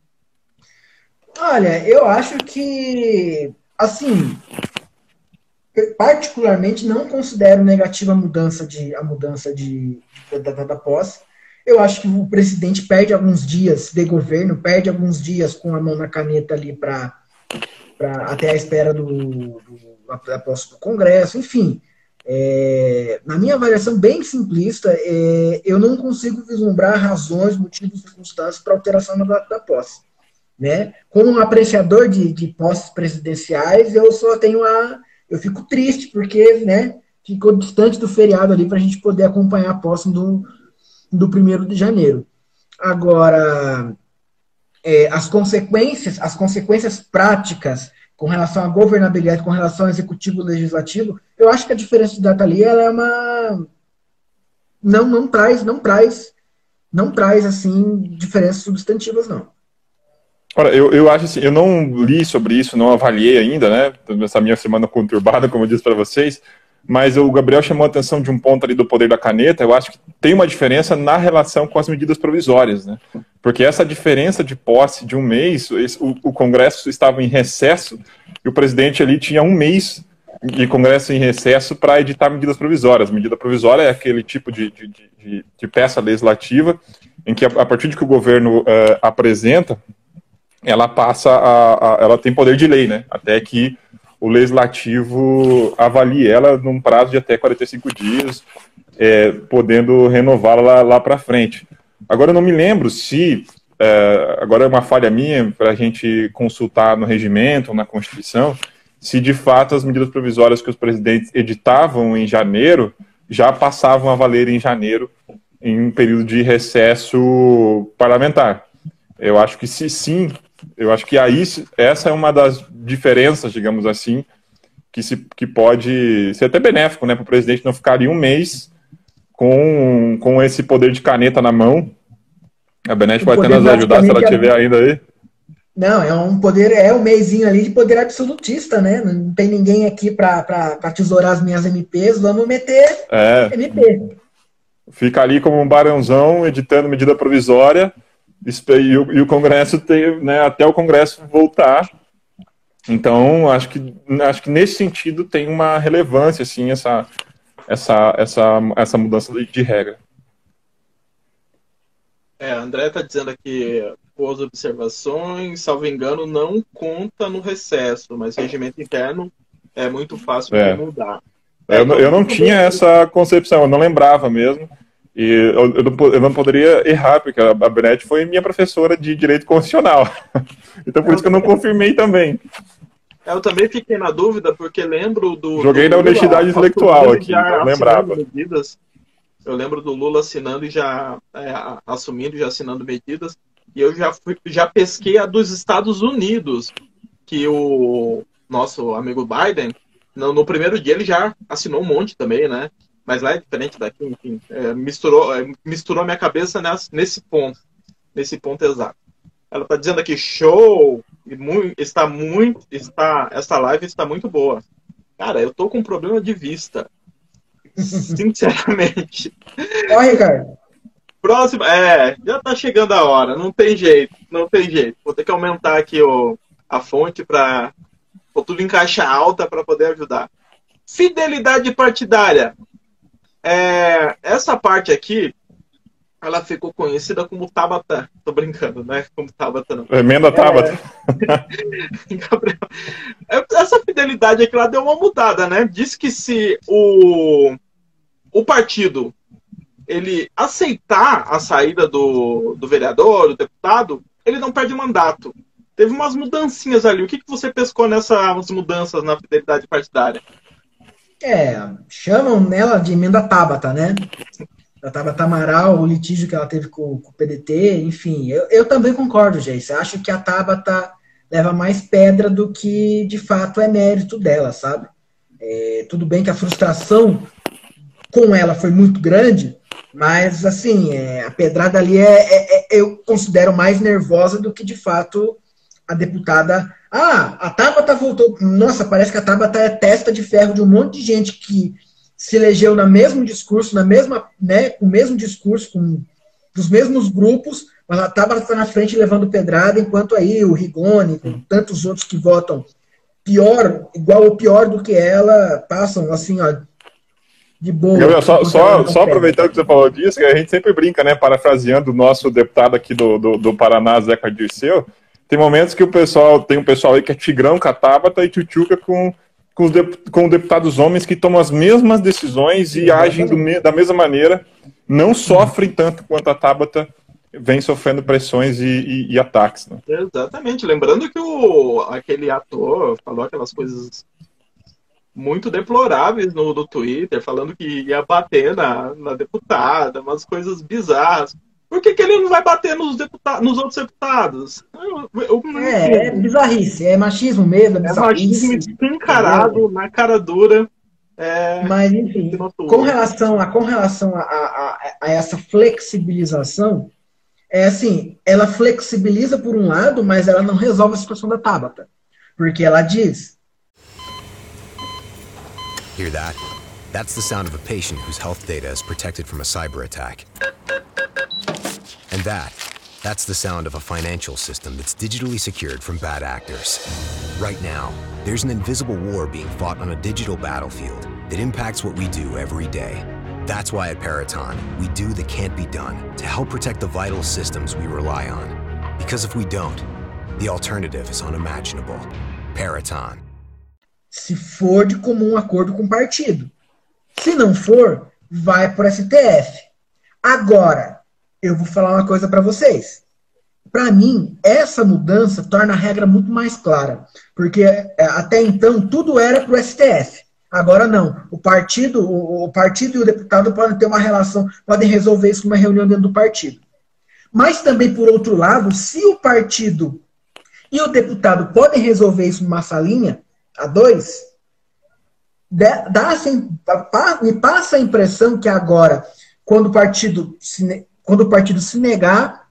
Speaker 2: Olha, eu acho que, assim, particularmente não considero negativa a mudança de a mudança de, da, da, posse. Eu acho que o presidente perde alguns dias de governo, perde alguns dias com a mão na caneta ali para até a espera do, do da posse do Congresso, enfim. É, na minha avaliação bem simplista, é, eu não consigo vislumbrar razões, motivos, circunstâncias para alteração da, da posse. Né? Como um apreciador de, de presidenciais, eu só tenho a. Eu fico triste, porque né, ficou distante do feriado ali para a gente poder acompanhar a posse do, do 1 de janeiro. Agora, é, as consequências, as consequências práticas com relação à governabilidade, com relação ao executivo legislativo, eu acho que a diferença de data ali ela é uma não não traz não traz não traz assim diferenças substantivas não.
Speaker 3: Ora, eu, eu acho assim, eu não li sobre isso, não avaliei ainda, né? Essa minha semana conturbada, como eu disse para vocês, mas o Gabriel chamou a atenção de um ponto ali do poder da caneta. Eu acho que tem uma diferença na relação com as medidas provisórias, né? Porque essa diferença de posse de um mês, o, o Congresso estava em recesso e o presidente ali tinha um mês de Congresso em recesso para editar medidas provisórias. Medida provisória é aquele tipo de, de, de, de peça legislativa em que, a, partir de que o governo uh, apresenta ela passa a, a, ela tem poder de lei, né? Até que o legislativo avalie ela num prazo de até 45 dias, é, podendo renová-la lá, lá para frente. Agora eu não me lembro se é, agora é uma falha minha para a gente consultar no regimento, na Constituição, se de fato as medidas provisórias que os presidentes editavam em janeiro já passavam a valer em janeiro, em um período de recesso parlamentar. Eu acho que se sim, eu acho que aí essa é uma das diferenças, digamos assim, que, se, que pode ser até benéfico né, para o presidente não ficar ali um mês com, com esse poder de caneta na mão. A Benete pode até nos ajudar se ela tiver ainda aí.
Speaker 2: Não, é um poder, é um meizinho ali de poder absolutista, né? Não tem ninguém aqui para tesourar as minhas MPs, vamos meter
Speaker 3: é, MP. Fica ali como um barãozão editando medida provisória e o, e o Congresso tem, né, até o Congresso voltar. Então, acho que, acho que nesse sentido tem uma relevância, assim, essa, essa, essa, essa mudança de, de regra.
Speaker 1: É, André está dizendo aqui boas observações, salvo engano, não conta no recesso, mas regimento interno é muito fácil é. de mudar.
Speaker 3: É, eu, eu não tinha essa concepção, eu não lembrava mesmo. E eu, eu, não, eu, não, poderia errar, porque a, a Bernete foi minha professora de direito constitucional. então por eu isso que eu não confirmei também.
Speaker 1: Eu também fiquei na dúvida, porque lembro do.
Speaker 3: Joguei
Speaker 1: do
Speaker 3: na honestidade intelectual aqui, lembrava.
Speaker 1: Medidas. Eu lembro do Lula assinando e já é, assumindo, já assinando medidas. E eu já, fui, já pesquei a dos Estados Unidos, que o nosso amigo Biden, no, no primeiro dia ele já assinou um monte também, né? Mas lá é diferente daqui, enfim, é, misturou, é, misturou minha cabeça nessa, nesse ponto, nesse ponto exato. Ela está dizendo aqui, show, muito, está muito, está, essa live está muito boa. Cara, eu tô com um problema de vista, sinceramente.
Speaker 2: Olha, Ricardo.
Speaker 1: Próximo, é, já tá chegando a hora, não tem jeito, não tem jeito. Vou ter que aumentar aqui o, a fonte para tudo em caixa alta para poder ajudar. Fidelidade partidária. É, essa parte aqui, ela ficou conhecida como Tabata. Tô brincando, né? Como Tabata, não.
Speaker 3: Emenda Tabata.
Speaker 1: É... essa fidelidade aqui lá deu uma mudada, né? Diz que se o, o partido ele aceitar a saída do, do vereador, do deputado, ele não perde mandato. Teve umas mudancinhas ali. O que, que você pescou nessas mudanças na fidelidade partidária?
Speaker 2: É, chamam nela de emenda Tabata, né? Da Tabata Amaral, o litígio que ela teve com, com o PDT, enfim. Eu, eu também concordo, Jace. Acho que a Tabata leva mais pedra do que de fato é mérito dela, sabe? É, tudo bem que a frustração com ela foi muito grande, mas assim, é, a pedrada ali é, é, é, eu considero mais nervosa do que de fato a deputada. Ah, a Tabata voltou. Nossa, parece que a Tabata é testa de ferro de um monte de gente que se elegeu no mesmo discurso, na mesma, né, com o mesmo discurso, com os mesmos grupos, mas a Tabata está na frente levando pedrada, enquanto aí o Rigoni, com tantos outros que votam pior, igual ou pior do que ela, passam assim, ó, de boa.
Speaker 3: Gabriel, só, só, só aproveitando que você falou disso, que a gente sempre brinca, né, parafraseando o nosso deputado aqui do, do, do Paraná, Zeca Dirceu, tem momentos que o pessoal, tem um pessoal aí que é Tigrão com a Tabata e Tchutchuca com, com, os de, com deputados homens que tomam as mesmas decisões e agem do, da mesma maneira, não sofrem tanto quanto a Tabata vem sofrendo pressões e, e, e ataques. Né?
Speaker 1: Exatamente. Lembrando que o, aquele ator falou aquelas coisas muito deploráveis no, no Twitter, falando que ia bater na, na deputada, umas coisas bizarras. Por que, que ele não vai bater nos, deputados, nos outros deputados?
Speaker 2: Eu, eu, eu é, é bizarrice, é machismo mesmo. É,
Speaker 1: é machismo encarado, é. na cara dura.
Speaker 2: É, Mas, enfim, com relação, a, com relação a, a, a, essa flexibilização, é assim, ela flexibiliza por um lado, mas ela não resolve a situação da Tabata. Porque ela diz.
Speaker 4: Hear that? That's the sound of a patient whose health data is protected from a cyber attack. And that, that's the sound of a financial system that's digitally secured from bad actors. Right now, there's an invisible war being fought on a digital battlefield that impacts what we do every day. That's why at Peraton, we do the can't be done to help protect the vital systems we rely on. Because if we don't, the alternative is unimaginable. Peraton.
Speaker 2: Se for de comum acordo com partido. Se não for, vai para STF. Agora, eu vou falar uma coisa para vocês. Para mim, essa mudança torna a regra muito mais clara, porque é, até então tudo era para o STF. Agora não. O partido, o, partido e o deputado podem ter uma relação, podem resolver isso numa reunião dentro do partido. Mas também, por outro lado, se o partido e o deputado podem resolver isso numa salinha, a dois, dá, assim, me passa a impressão que agora, quando o partido se, quando o partido se negar,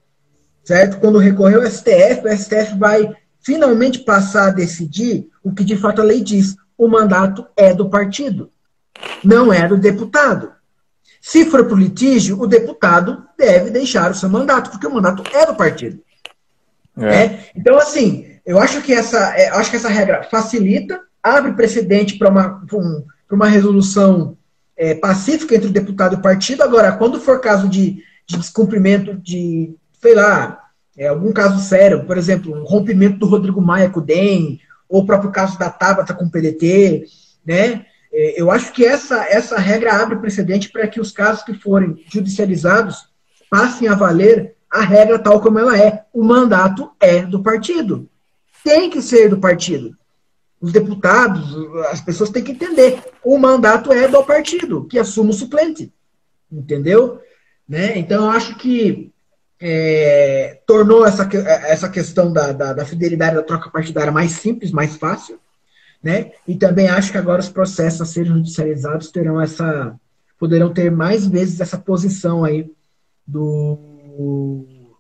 Speaker 2: certo? Quando recorrer ao STF, o STF vai finalmente passar a decidir o que de fato a lei diz o mandato é do partido, não é do deputado. Se for para o litígio, o deputado deve deixar o seu mandato, porque o mandato é do partido. É. É? Então, assim, eu acho que essa, é, acho que essa regra facilita, abre precedente para uma, um, uma resolução é, pacífica entre o deputado e o partido. Agora, quando for caso de, de descumprimento de, sei lá, é, algum caso sério, por exemplo, o rompimento do Rodrigo Maia com o DEM, ou o próprio caso da Tabata com o PDT, né? É, eu acho que essa, essa regra abre precedente para que os casos que forem judicializados passem a valer a regra tal como ela é. O mandato é do partido. Tem que ser do partido. Os deputados, as pessoas têm que entender. O mandato é do partido, que assume o suplente. Entendeu? Né? Então, eu acho que é, tornou essa, essa questão da, da, da, fidelidade da troca partidária mais simples, mais fácil, né? E também acho que agora os processos a serem judicializados terão essa, poderão ter mais vezes essa posição aí do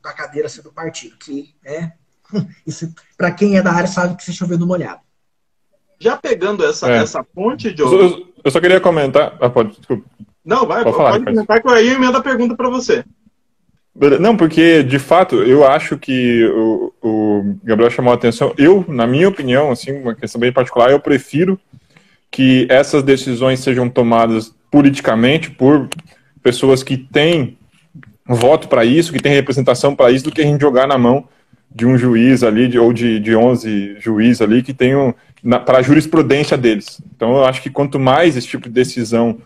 Speaker 2: da cadeira ser do partido, que é isso para quem é da área sabe que se chovendo molhado.
Speaker 1: Já pegando essa, é. essa ponte, de
Speaker 3: Eu, eu, só queria comentar. Ah, pode, desculpa.
Speaker 1: Não, vai, pode, falar, pode comentar que aí eu emendo a pergunta para você.
Speaker 3: Não, porque, de fato, eu acho que o, o, Gabriel chamou a atenção. Eu, na minha opinião, assim, uma questão bem particular, eu prefiro que essas decisões sejam tomadas politicamente por pessoas que têm voto para isso, que têm representação para isso, do que a gente jogar na mão de um juiz ali, de, ou de, de 11 juízes ali, que tenham para a jurisprudência deles. Então, eu acho que quanto mais esse tipo de decisão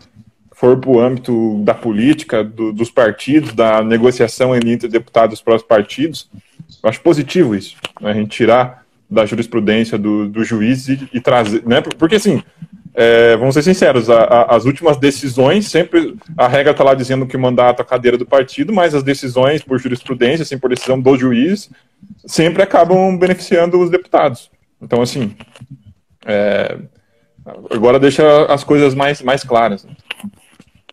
Speaker 3: for para o âmbito da política, do, dos partidos, da negociação entre deputados dos próprios partidos, eu acho positivo isso, né? a gente tirar da jurisprudência do, do juiz e, e, trazer, né? Porque assim, é, vamos ser sinceros, a, a, as últimas decisões, sempre a regra está lá dizendo que o mandato é a cadeira do partido, mas as decisões por jurisprudência, assim, por decisão do juiz, sempre acabam beneficiando os deputados. Então, assim, é, agora deixa as coisas mais, mais claras.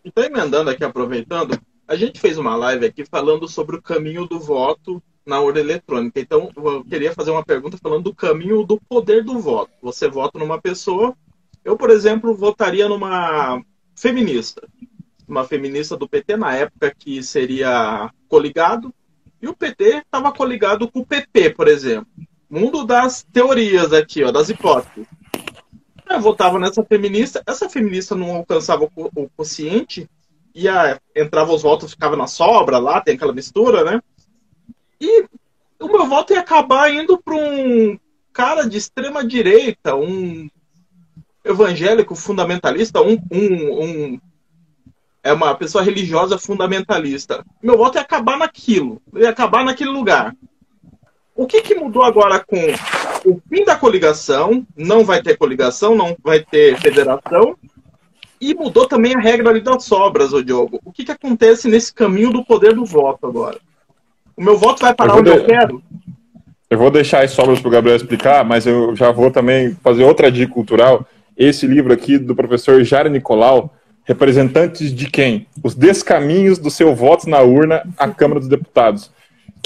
Speaker 1: Então, emendando aqui, aproveitando, a gente fez uma live aqui falando sobre o caminho do voto na urna eletrônica. Então, eu queria fazer uma pergunta falando do caminho do poder do voto. Você vota numa pessoa. Eu, por exemplo, votaria numa feminista. Uma feminista do PT na época que seria coligado. E o PT estava coligado com o PP, por exemplo. Mundo das teorias aqui, ó, das hipóteses. Eu votava nessa feminista. Essa feminista não alcançava o consciente. Ia, entrava os votos, ficava na sobra lá, tem aquela mistura, né? E o meu voto ia acabar indo para um cara de extrema direita, um evangélico fundamentalista, um, um, um, é uma pessoa religiosa fundamentalista. Meu voto ia acabar naquilo, ia acabar naquele lugar. O que, que mudou agora com o fim da coligação? Não vai ter coligação, não vai ter federação. E mudou também a regra ali das sobras, ô Diogo. O que, que acontece nesse caminho do poder do voto agora? O meu voto vai parar eu onde de... eu quero?
Speaker 3: Eu vou deixar as sobras para o Gabriel explicar, mas eu já vou também fazer outra dica cultural. Esse livro aqui do professor Jair Nicolau, Representantes de quem? Os descaminhos do seu voto na urna à Câmara dos Deputados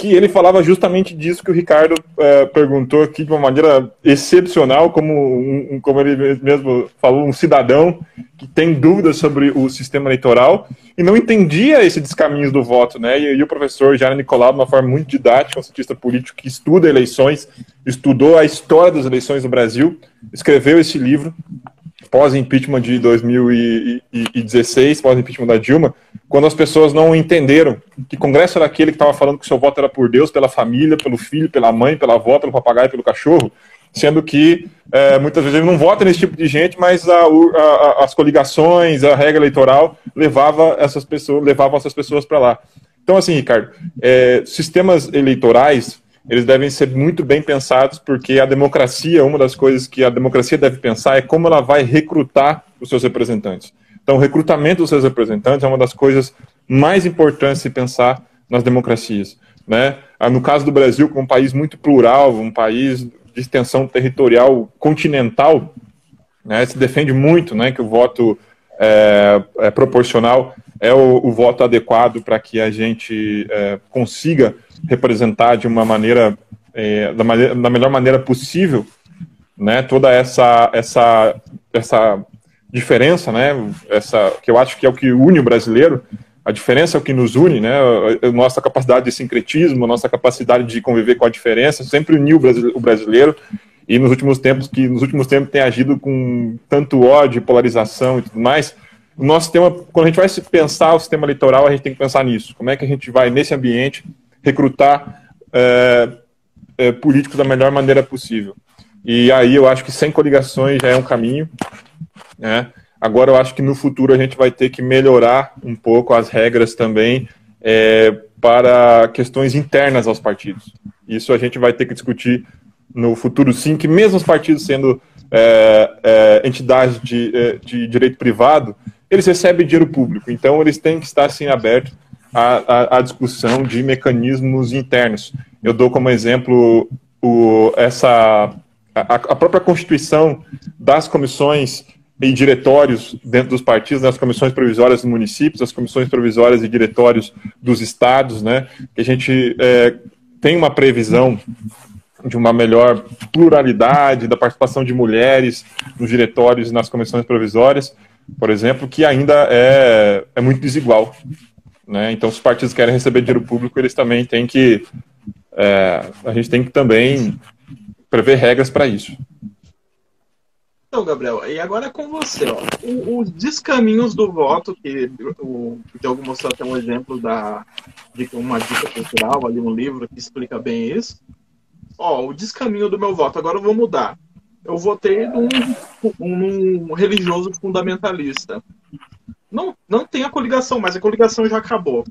Speaker 3: que ele falava justamente disso que o Ricardo é, perguntou aqui de uma maneira excepcional, como, um, como ele mesmo falou, um cidadão que tem dúvidas sobre o sistema eleitoral e não entendia esse descaminhos do voto, né? E, e o professor Jair Nicolau, de uma forma muito didática, um cientista político que estuda eleições, estudou a história das eleições no Brasil, escreveu esse livro pós-impeachment de 2016, pós-impeachment da Dilma, quando as pessoas não entenderam que Congresso era aquele que estava falando que seu voto era por Deus, pela família, pelo filho, pela mãe, pela avó, pelo papagaio, pelo cachorro, sendo que é, muitas vezes ele não vota nesse tipo de gente, mas a, a, as coligações, a regra eleitoral levava essas pessoas, levavam essas pessoas para lá. Então, assim, Ricardo, é, sistemas eleitorais eles devem ser muito bem pensados, porque a democracia, uma das coisas que a democracia deve pensar é como ela vai recrutar os seus representantes. Então, o recrutamento dos seus representantes é uma das coisas mais importantes de se pensar nas democracias. Né? Ah, no caso do Brasil, como um país muito plural, um país de extensão territorial continental, né, se defende muito né, que o voto é, é proporcional é o, o, voto adequado para que a gente é, consiga representar de uma maneira, é, da, da melhor maneira possível, né, toda essa, essa, essa diferença, né, essa, que eu acho que é o que une o brasileiro, a diferença é o que nos une, né, a nossa capacidade de sincretismo, a nossa capacidade de conviver com a diferença, sempre uniu o brasileiro, e nos últimos tempos, que nos últimos tempos tem agido com tanto ódio, polarização e tudo mais, o nosso sistema, quando a gente vai pensar o sistema eleitoral, a gente tem que pensar nisso, como é que a gente vai, nesse ambiente, recrutar é, é, políticos da melhor maneira possível. E aí eu acho que sem coligações já é um caminho. Né? Agora eu acho que no futuro a gente vai ter que melhorar um pouco as regras também é, para questões internas aos partidos. Isso a gente vai ter que discutir no futuro sim, que mesmo os partidos sendo é, é, entidades de, é, de direito privado, eles recebem dinheiro público, então eles têm que estar sim abertos a, a, a discussão de mecanismos internos. Eu dou como exemplo o, essa, a, a, própria constituição das comissões e diretórios dentro dos partidos, né, comissões provisórias dos municípios, as comissões provisórias e diretórios dos estados, né, que a gente é, tem uma previsão de uma melhor pluralidade da participação de mulheres nos diretórios e nas comissões provisórias, por exemplo, que ainda é, é muito desigual. Né? Então, se os partidos querem receber dinheiro público, eles também têm que. É, a gente tem que também prever regras para isso.
Speaker 1: Então, Gabriel, e agora é com você. Ó. Os descaminhos do voto, que o Diogo mostrou até um exemplo da, de uma dica cultural, ali um livro que explica bem isso. Ó, o descaminho do meu voto, agora eu vou mudar. Eu votei num, num religioso fundamentalista não, não tem a coligação, mas a coligação já acabou.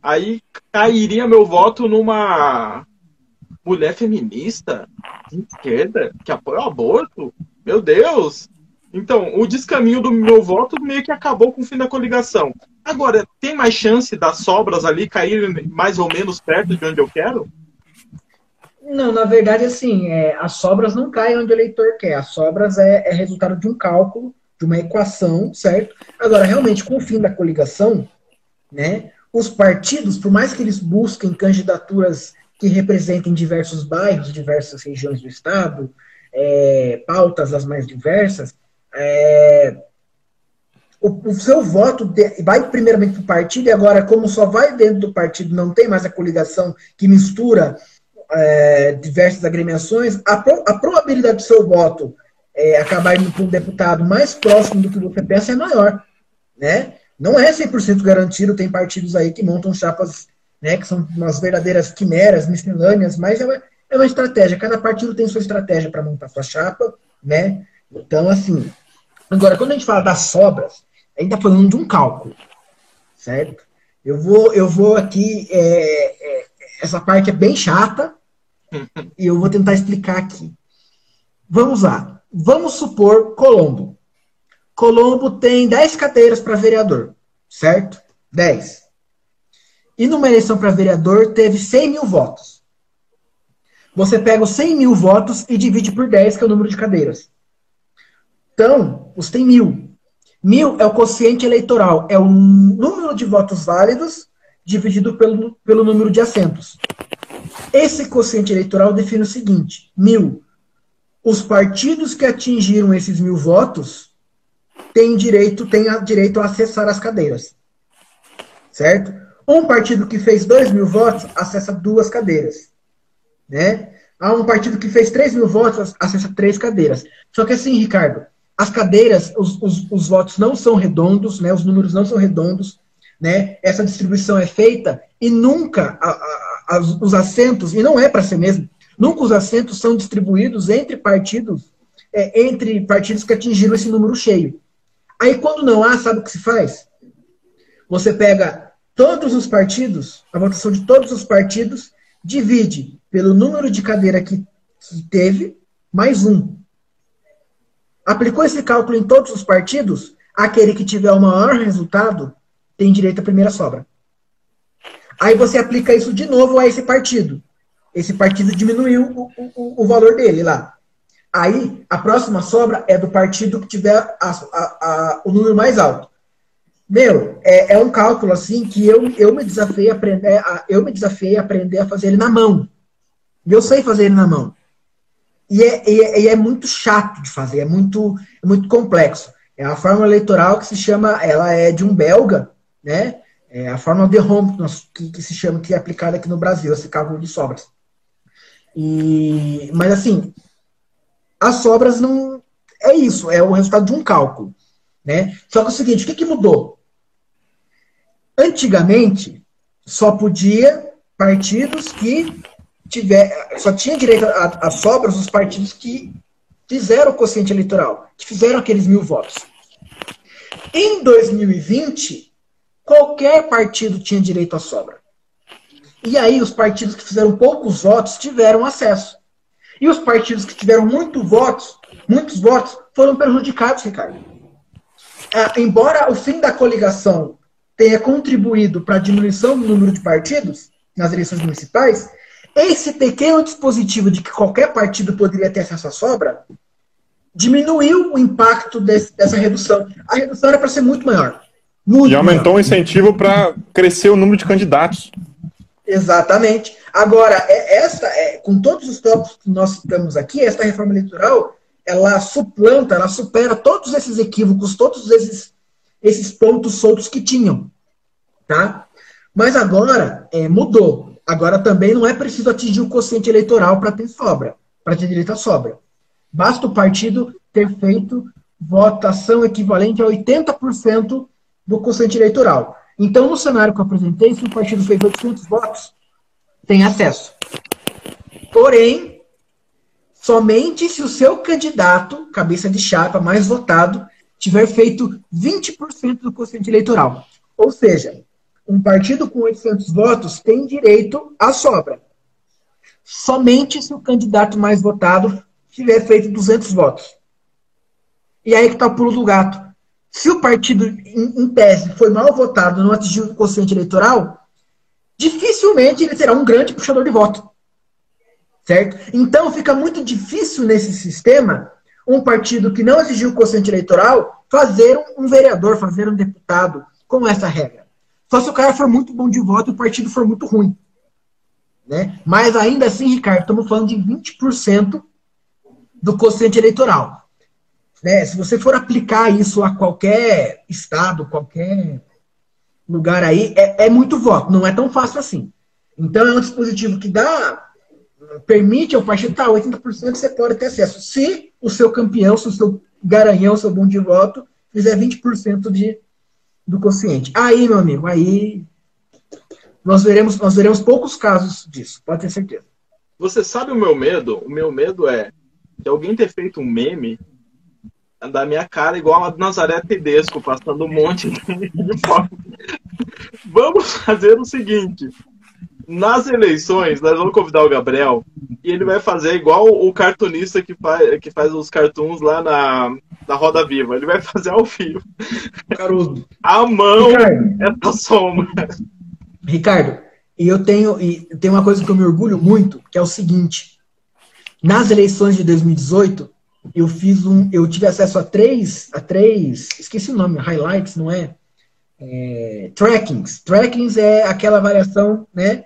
Speaker 1: Aí cairia meu voto numa mulher feminista de esquerda que apoia o aborto. Meu Deus! Então, o descaminho do meu voto meio que acabou com o fim da coligação. Agora, tem mais chance das sobras ali caírem mais ou menos perto de onde eu quero?
Speaker 2: Não, na verdade, assim, é, as sobras não caem onde o eleitor quer. As sobras é, é resultado de um cálculo de uma equação, certo? Agora, realmente, com o fim da coligação, né, os partidos, por mais que eles busquem candidaturas que representem diversos bairros, diversas regiões do estado, é, pautas as mais diversas, é, o, o, seu voto de, vai primeiramente para o partido, e agora, como só vai dentro do partido, não tem mais a coligação que mistura é, diversas agremiações, a, pro, a, probabilidade do seu voto é, acabar indo para um deputado mais próximo do que você pensa é maior. Né? Não é 100% garantido, tem partidos aí que montam chapas né, que são umas verdadeiras quimeras, miscelâneas, mas é uma, é uma estratégia. Cada partido tem sua estratégia para montar sua chapa, né? Então, assim. Agora, quando a gente fala das sobras, a gente está falando de um cálculo, certo? Eu vou, eu vou aqui. É, é, essa parte é bem chata, e eu vou tentar explicar aqui. Vamos lá. Vamos supor Colombo. Colombo tem 10 cadeiras para vereador, certo? 10 e numa eleição para vereador teve 100 mil votos. Você pega os 100 mil votos e divide por 10, que é o número de cadeiras. Então, os tem mil. Mil é o quociente eleitoral, é o número de votos válidos dividido pelo, pelo número de assentos. Esse quociente eleitoral define o seguinte: mil. Os partidos que atingiram esses mil votos têm direito, têm direito a acessar as cadeiras. Certo? Um partido que fez 2 mil votos acessa duas cadeiras. Né? Há um partido que fez 3 mil votos acessa três cadeiras. Só que assim, Ricardo, as cadeiras, os, os, os votos não são redondos, né? os números não são redondos. Né? Essa distribuição é feita e nunca a, a, a, os assentos, e não é para ser mesmo, nunca os assentos são distribuídos entre partidos, é, entre partidos que atingiram esse número cheio. Aí quando não há, sabe o que se faz? Você pega todos os partidos, a votação de todos os partidos, divide pelo número de cadeira que, teve, mais um. Aplicou esse cálculo em todos os partidos, aquele que tiver o maior resultado tem direito à primeira sobra. Aí você aplica isso de novo a esse partido. Esse partido diminuiu o, o, o valor dele lá. Aí, a próxima sobra é do partido que tiver a, a, a, o número mais alto. Meu, é, é, um cálculo assim que eu, eu me desafiei a aprender a, eu me desafiei a aprender a fazer ele na mão. E eu sei fazer ele na mão. E é, e é, e é muito chato de fazer, é muito, é muito complexo. É a forma eleitoral que se chama, ela é de um belga, né? É a forma de Home que, que, se chama, que é aplicada aqui no Brasil, esse cálculo de sobras. E, mas assim, as sobras não é isso, é o resultado de um cálculo. Né? Só que é o seguinte, o que, que mudou? Antigamente, só podia partidos que tiver, só tinha direito a sobras os partidos que fizeram o quociente eleitoral, que fizeram aqueles mil votos. Em 2020, qualquer partido tinha direito à sobra. E aí os partidos que fizeram poucos votos tiveram acesso. E os partidos que tiveram muito votos, muitos votos, foram prejudicados, Ricardo. É, embora o fim da coligação tenha contribuído para a diminuição do número de partidos nas eleições municipais, esse pequeno dispositivo de que qualquer partido poderia ter acesso à sobra diminuiu o impacto desse, dessa redução. A redução era para ser muito maior. Muito
Speaker 3: e aumentou o incentivo para crescer o número de candidatos.
Speaker 2: Exatamente. Agora, é, essa, é, com todos os tópicos que nós citamos aqui, esta reforma eleitoral ela suplanta, ela supera todos esses equívocos, todos esses, esses pontos soltos que tinham. Tá? Mas agora é, mudou. Agora também não é preciso atingir o quociente eleitoral para ter sobra, para ter direito à sobra. Basta o partido ter feito votação equivalente a 80% do quociente eleitoral. Então, no cenário que eu apresentei, se o partido fez 800 votos, tem acesso. Porém, somente se o seu candidato, cabeça de chapa mais votado, tiver feito 20% do quociente eleitoral. Ou seja, um partido com 800 votos tem direito à sobra. Somente se o candidato mais votado tiver feito 200 votos. E aí que está o pulo do gato. Se o partido, em, em tese, foi mal votado, não atingiu o quociente eleitoral, dificilmente ele terá um grande puxador de voto certo? Então fica muito difícil nesse sistema um partido que não exigiu o quociente eleitoral fazer um, vereador, fazer um deputado com essa regra. Só se o cara for muito bom de voto e o partido for muito ruim. Né? Mas ainda assim, Ricardo, estamos falando de 20% do quociente eleitoral. Né? Se você for aplicar isso a qualquer estado, qualquer lugar aí, é, é muito voto, não é tão fácil assim. Então é um dispositivo que dá, permite ao partido tá, 80% você pode ter acesso. Se o seu campeão, se o seu garanhão, seu bom de voto, fizer 20% de, do quociente. Aí, meu amigo, aí nós veremos, nós veremos poucos casos disso, pode ter certeza.
Speaker 1: Você sabe o meu medo? O meu medo é de alguém ter feito um meme da minha cara igual a do Nazaré Tedesco, passando um monte de foto. Vamos fazer o seguinte. Nas eleições, nós vamos convidar o Gabriel e ele vai fazer igual o cartunista que faz, que faz os cartoons lá na, na Roda Viva. Ele vai fazer ao vivo.
Speaker 2: Caruso.
Speaker 1: A mão é a sombra.
Speaker 2: Ricardo, e eu tenho, e tem uma coisa que eu me orgulho muito, que é o seguinte. Nas eleições de 2018, eu fiz um, eu tive acesso a três, a três, esqueci o nome, highlights, não é? é trackings. Trackings é aquela variação, né?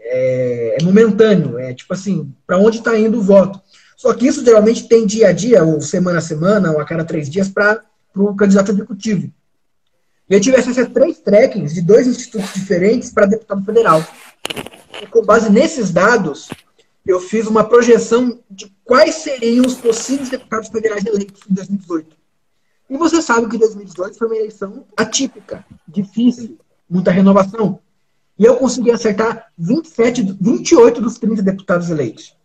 Speaker 2: É, é momentâneo, é tipo assim, para onde está indo o voto. Só que isso geralmente tem dia a dia, ou semana a semana, ou a cada três dias, para o candidato executivo. Eu tive acesso a três trackings de dois institutos diferentes para deputado federal. E com base nesses dados, eu fiz uma projeção de quais seriam os possíveis deputados federais eleitos em 2018. E você sabe que 2018 foi uma eleição atípica, difícil, muita renovação. E eu consegui acertar 27, 28 dos 30 deputados eleitos.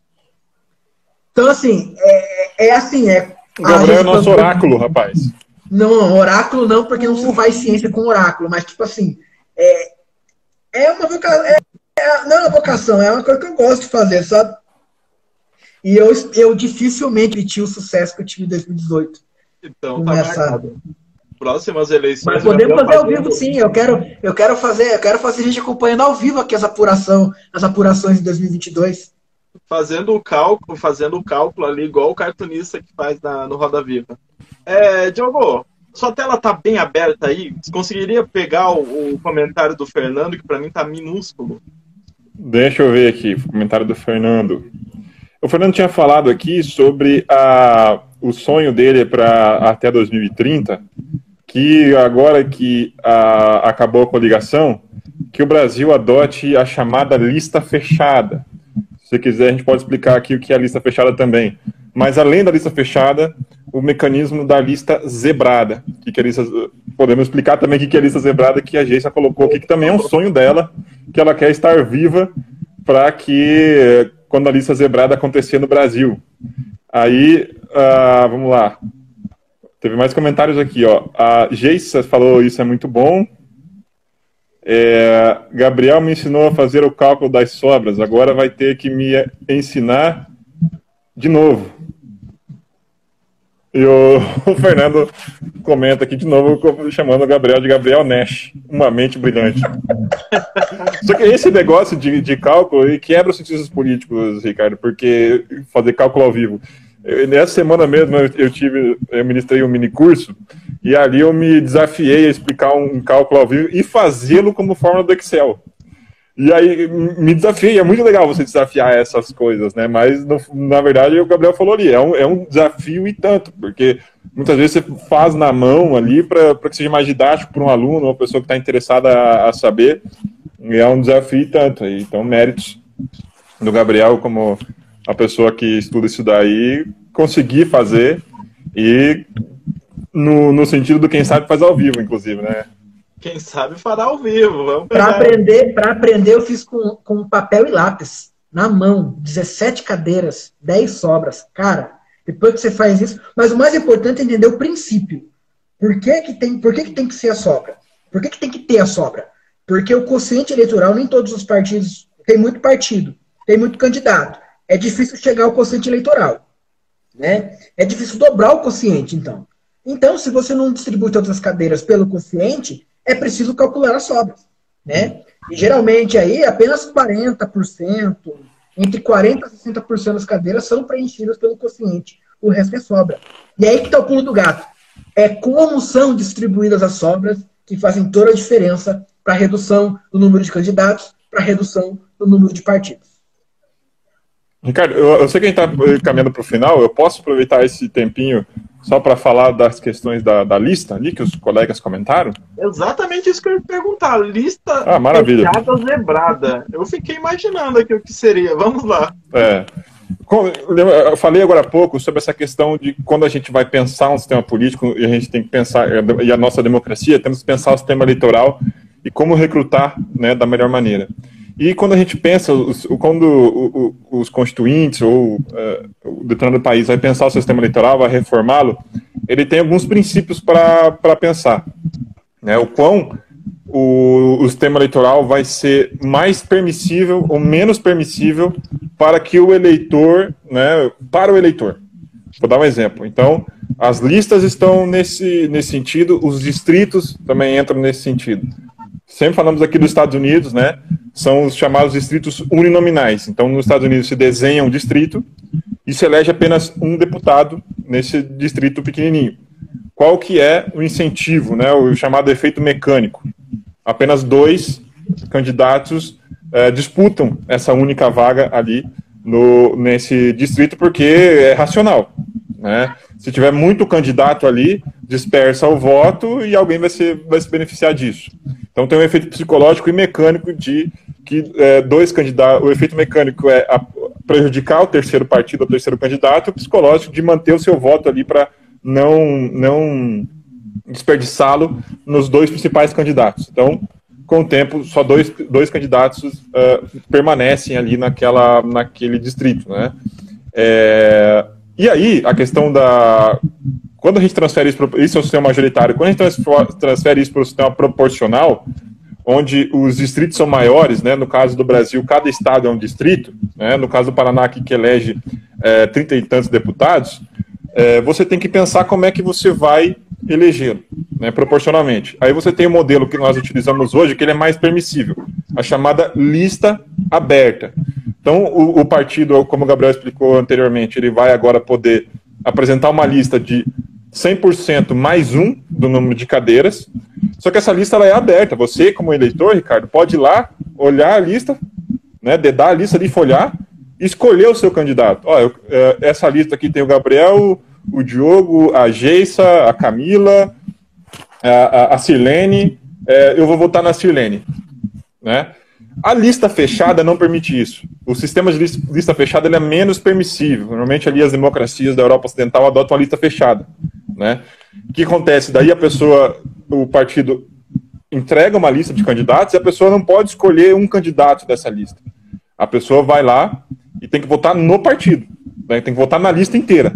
Speaker 2: Então, assim, é, é assim, é.
Speaker 3: O Gabriel é nosso oráculo, rapaz.
Speaker 2: Não, oráculo não, porque não se faz ciência com oráculo, mas tipo assim, é, é uma vocação, é, é, não é uma vocação, é uma coisa que eu gosto de fazer, sabe? E eu, eu dificilmente repeti o sucesso que eu tive em 2018.
Speaker 1: Então, tá essa... Próximas eleições.
Speaker 2: Mas podemos fazer ao vivo, sim. Eu quero, eu quero fazer, eu quero fazer a gente acompanhando ao vivo aqui as apuração, as apurações de 2022.
Speaker 1: Fazendo o cálculo, fazendo o cálculo ali, igual o cartunista que faz na, no Roda Viva. É, Diogo, sua tela tá bem aberta aí. Você conseguiria pegar o, o comentário do Fernando, que para mim tá minúsculo?
Speaker 3: Deixa eu ver aqui, comentário do Fernando. O Fernando tinha falado aqui sobre a, o sonho dele para até 2030, que agora que a, acabou a coligação, que o Brasil adote a chamada lista fechada. Se quiser, a gente pode explicar aqui o que é a lista fechada também. Mas além da lista fechada, o mecanismo da lista zebrada. Que que é lista, podemos explicar também o que é a lista zebrada que a Geisa colocou aqui, que também é um sonho dela, que ela quer estar viva para que quando a lista zebrada acontecer no Brasil. Aí, uh, vamos lá. Teve mais comentários aqui, ó. A Geisa falou isso é muito bom. É, Gabriel me ensinou a fazer o cálculo das sobras. Agora vai ter que me ensinar de novo. E o, o, Fernando comenta aqui de novo, chamando o Gabriel de Gabriel Nash, uma mente brilhante. Só que esse negócio de, de cálculo e quebra os cientistas políticos, Ricardo, porque fazer cálculo ao vivo. Eu, nessa semana mesmo eu, tive, eu ministrei um mini curso e ali eu me desafiei a explicar um cálculo ao vivo e fazê-lo como forma do Excel. E aí me desafiei, é muito legal você desafiar essas coisas, né? Mas no, na verdade o Gabriel falou ali, é um, é um desafio e tanto, porque muitas vezes você faz na mão ali para que seja mais didático para um aluno, uma pessoa que está interessada a, a, saber, e é um desafio e tanto. Então, méritos do Gabriel como a pessoa que estuda isso daí, conseguir fazer e no, no sentido do quem sabe faz ao vivo, inclusive, né?
Speaker 1: Quem sabe fará ao vivo.
Speaker 2: Para aprender, para aprender eu fiz com, com papel e lápis na mão, 17 cadeiras, 10 sobras. Cara, depois que você faz isso, mas o mais importante é entender o princípio. Por que, que, tem, por que, que tem que ser a sobra? Por que, que tem que ter a sobra? Porque o quociente eleitoral, nem todos os partidos, tem muito partido, tem muito candidato. É difícil chegar ao quociente eleitoral. Né? É difícil dobrar o quociente, então. Então, se você não distribui todas as cadeiras pelo quociente, é preciso calcular as sobras. Né? E geralmente aí apenas 40%, entre 40% e 60% das cadeiras são preenchidas pelo quociente. O resto é sobra. E aí que está o pulo do gato. É como são distribuídas as sobras que fazem toda a diferença para a redução do número de candidatos, para a redução do número de partidos.
Speaker 3: Ricardo, eu, eu sei que a gente está caminhando para o final, eu posso aproveitar esse tempinho só para falar das questões da, da, lista ali que os colegas comentaram?
Speaker 1: Exatamente isso que eu ia perguntar. Lista
Speaker 3: ah, maravilha.
Speaker 1: zebrada. Eu fiquei imaginando aqui o que seria. Vamos lá.
Speaker 3: É. Eu falei agora há pouco sobre essa questão de quando a gente vai pensar um sistema político e a gente tem que pensar, e a nossa democracia, temos que pensar o sistema eleitoral e como recrutar né, da melhor maneira. E quando a gente pensa, quando os constituintes ou uh, o determinado país vai pensar o sistema eleitoral, vai reformá-lo, ele tem alguns princípios para pensar. Né? O quão o, o sistema eleitoral vai ser mais permissível ou menos permissível para que o eleitor, né, para o eleitor. Vou dar um exemplo. Então, as listas estão nesse, nesse sentido, os distritos também entram nesse sentido. Sempre falamos aqui dos Estados Unidos, né? São os chamados distritos uninominais. Então, nos Estados Unidos se desenha um distrito e se elege apenas um deputado nesse distrito pequenininho. Qual que é o incentivo, né? O chamado efeito mecânico. Apenas dois candidatos é, disputam essa única vaga ali no, nesse distrito porque é racional, né? Se tiver muito candidato ali, dispersa o voto e alguém vai, ser, vai se beneficiar disso. Então tem um efeito psicológico e mecânico de que é, dois candidatos, o efeito mecânico é a, prejudicar o terceiro partido, o terceiro candidato, e o psicológico de manter o seu voto ali para não, não desperdiçá-lo nos dois principais candidatos. Então, com o tempo, só dois, dois candidatos uh, permanecem ali naquela, naquele distrito, né? É, e aí, a questão da quando a gente transfere isso para isso é o sistema majoritário, quando a gente transfere isso para o sistema proporcional, onde os distritos são maiores, né, no caso do Brasil, cada estado é um distrito, né, no caso do Paraná, aqui, que elege é, trinta e tantos deputados, é, você tem que pensar como é que você vai elegê-lo, né, proporcionalmente. Aí você tem o modelo que nós utilizamos hoje, que ele é mais permissível, a chamada lista aberta. Então, o, o partido, como o Gabriel explicou anteriormente, ele vai agora poder apresentar uma lista de 100% mais um do número de cadeiras. Só que essa lista ela é aberta. Você, como eleitor, Ricardo, pode ir lá, olhar a lista, né, dedar a lista de folhar escolher o seu candidato. Eu, é, essa lista aqui tem o Gabriel, o Diogo, a Geissa, a Camila, a, a, a Sirlene. É, eu vou votar na Sirlene. Né? A lista fechada não permite isso. O sistema de lista, fechada é menos permissível. Normalmente ali as democracias da Europa Ocidental adotam a lista fechada. Né? O que acontece? Daí a pessoa, o partido entrega uma lista de candidatos e a pessoa não pode escolher um candidato dessa lista. A pessoa vai lá e tem que votar no partido, né? tem que votar na lista inteira.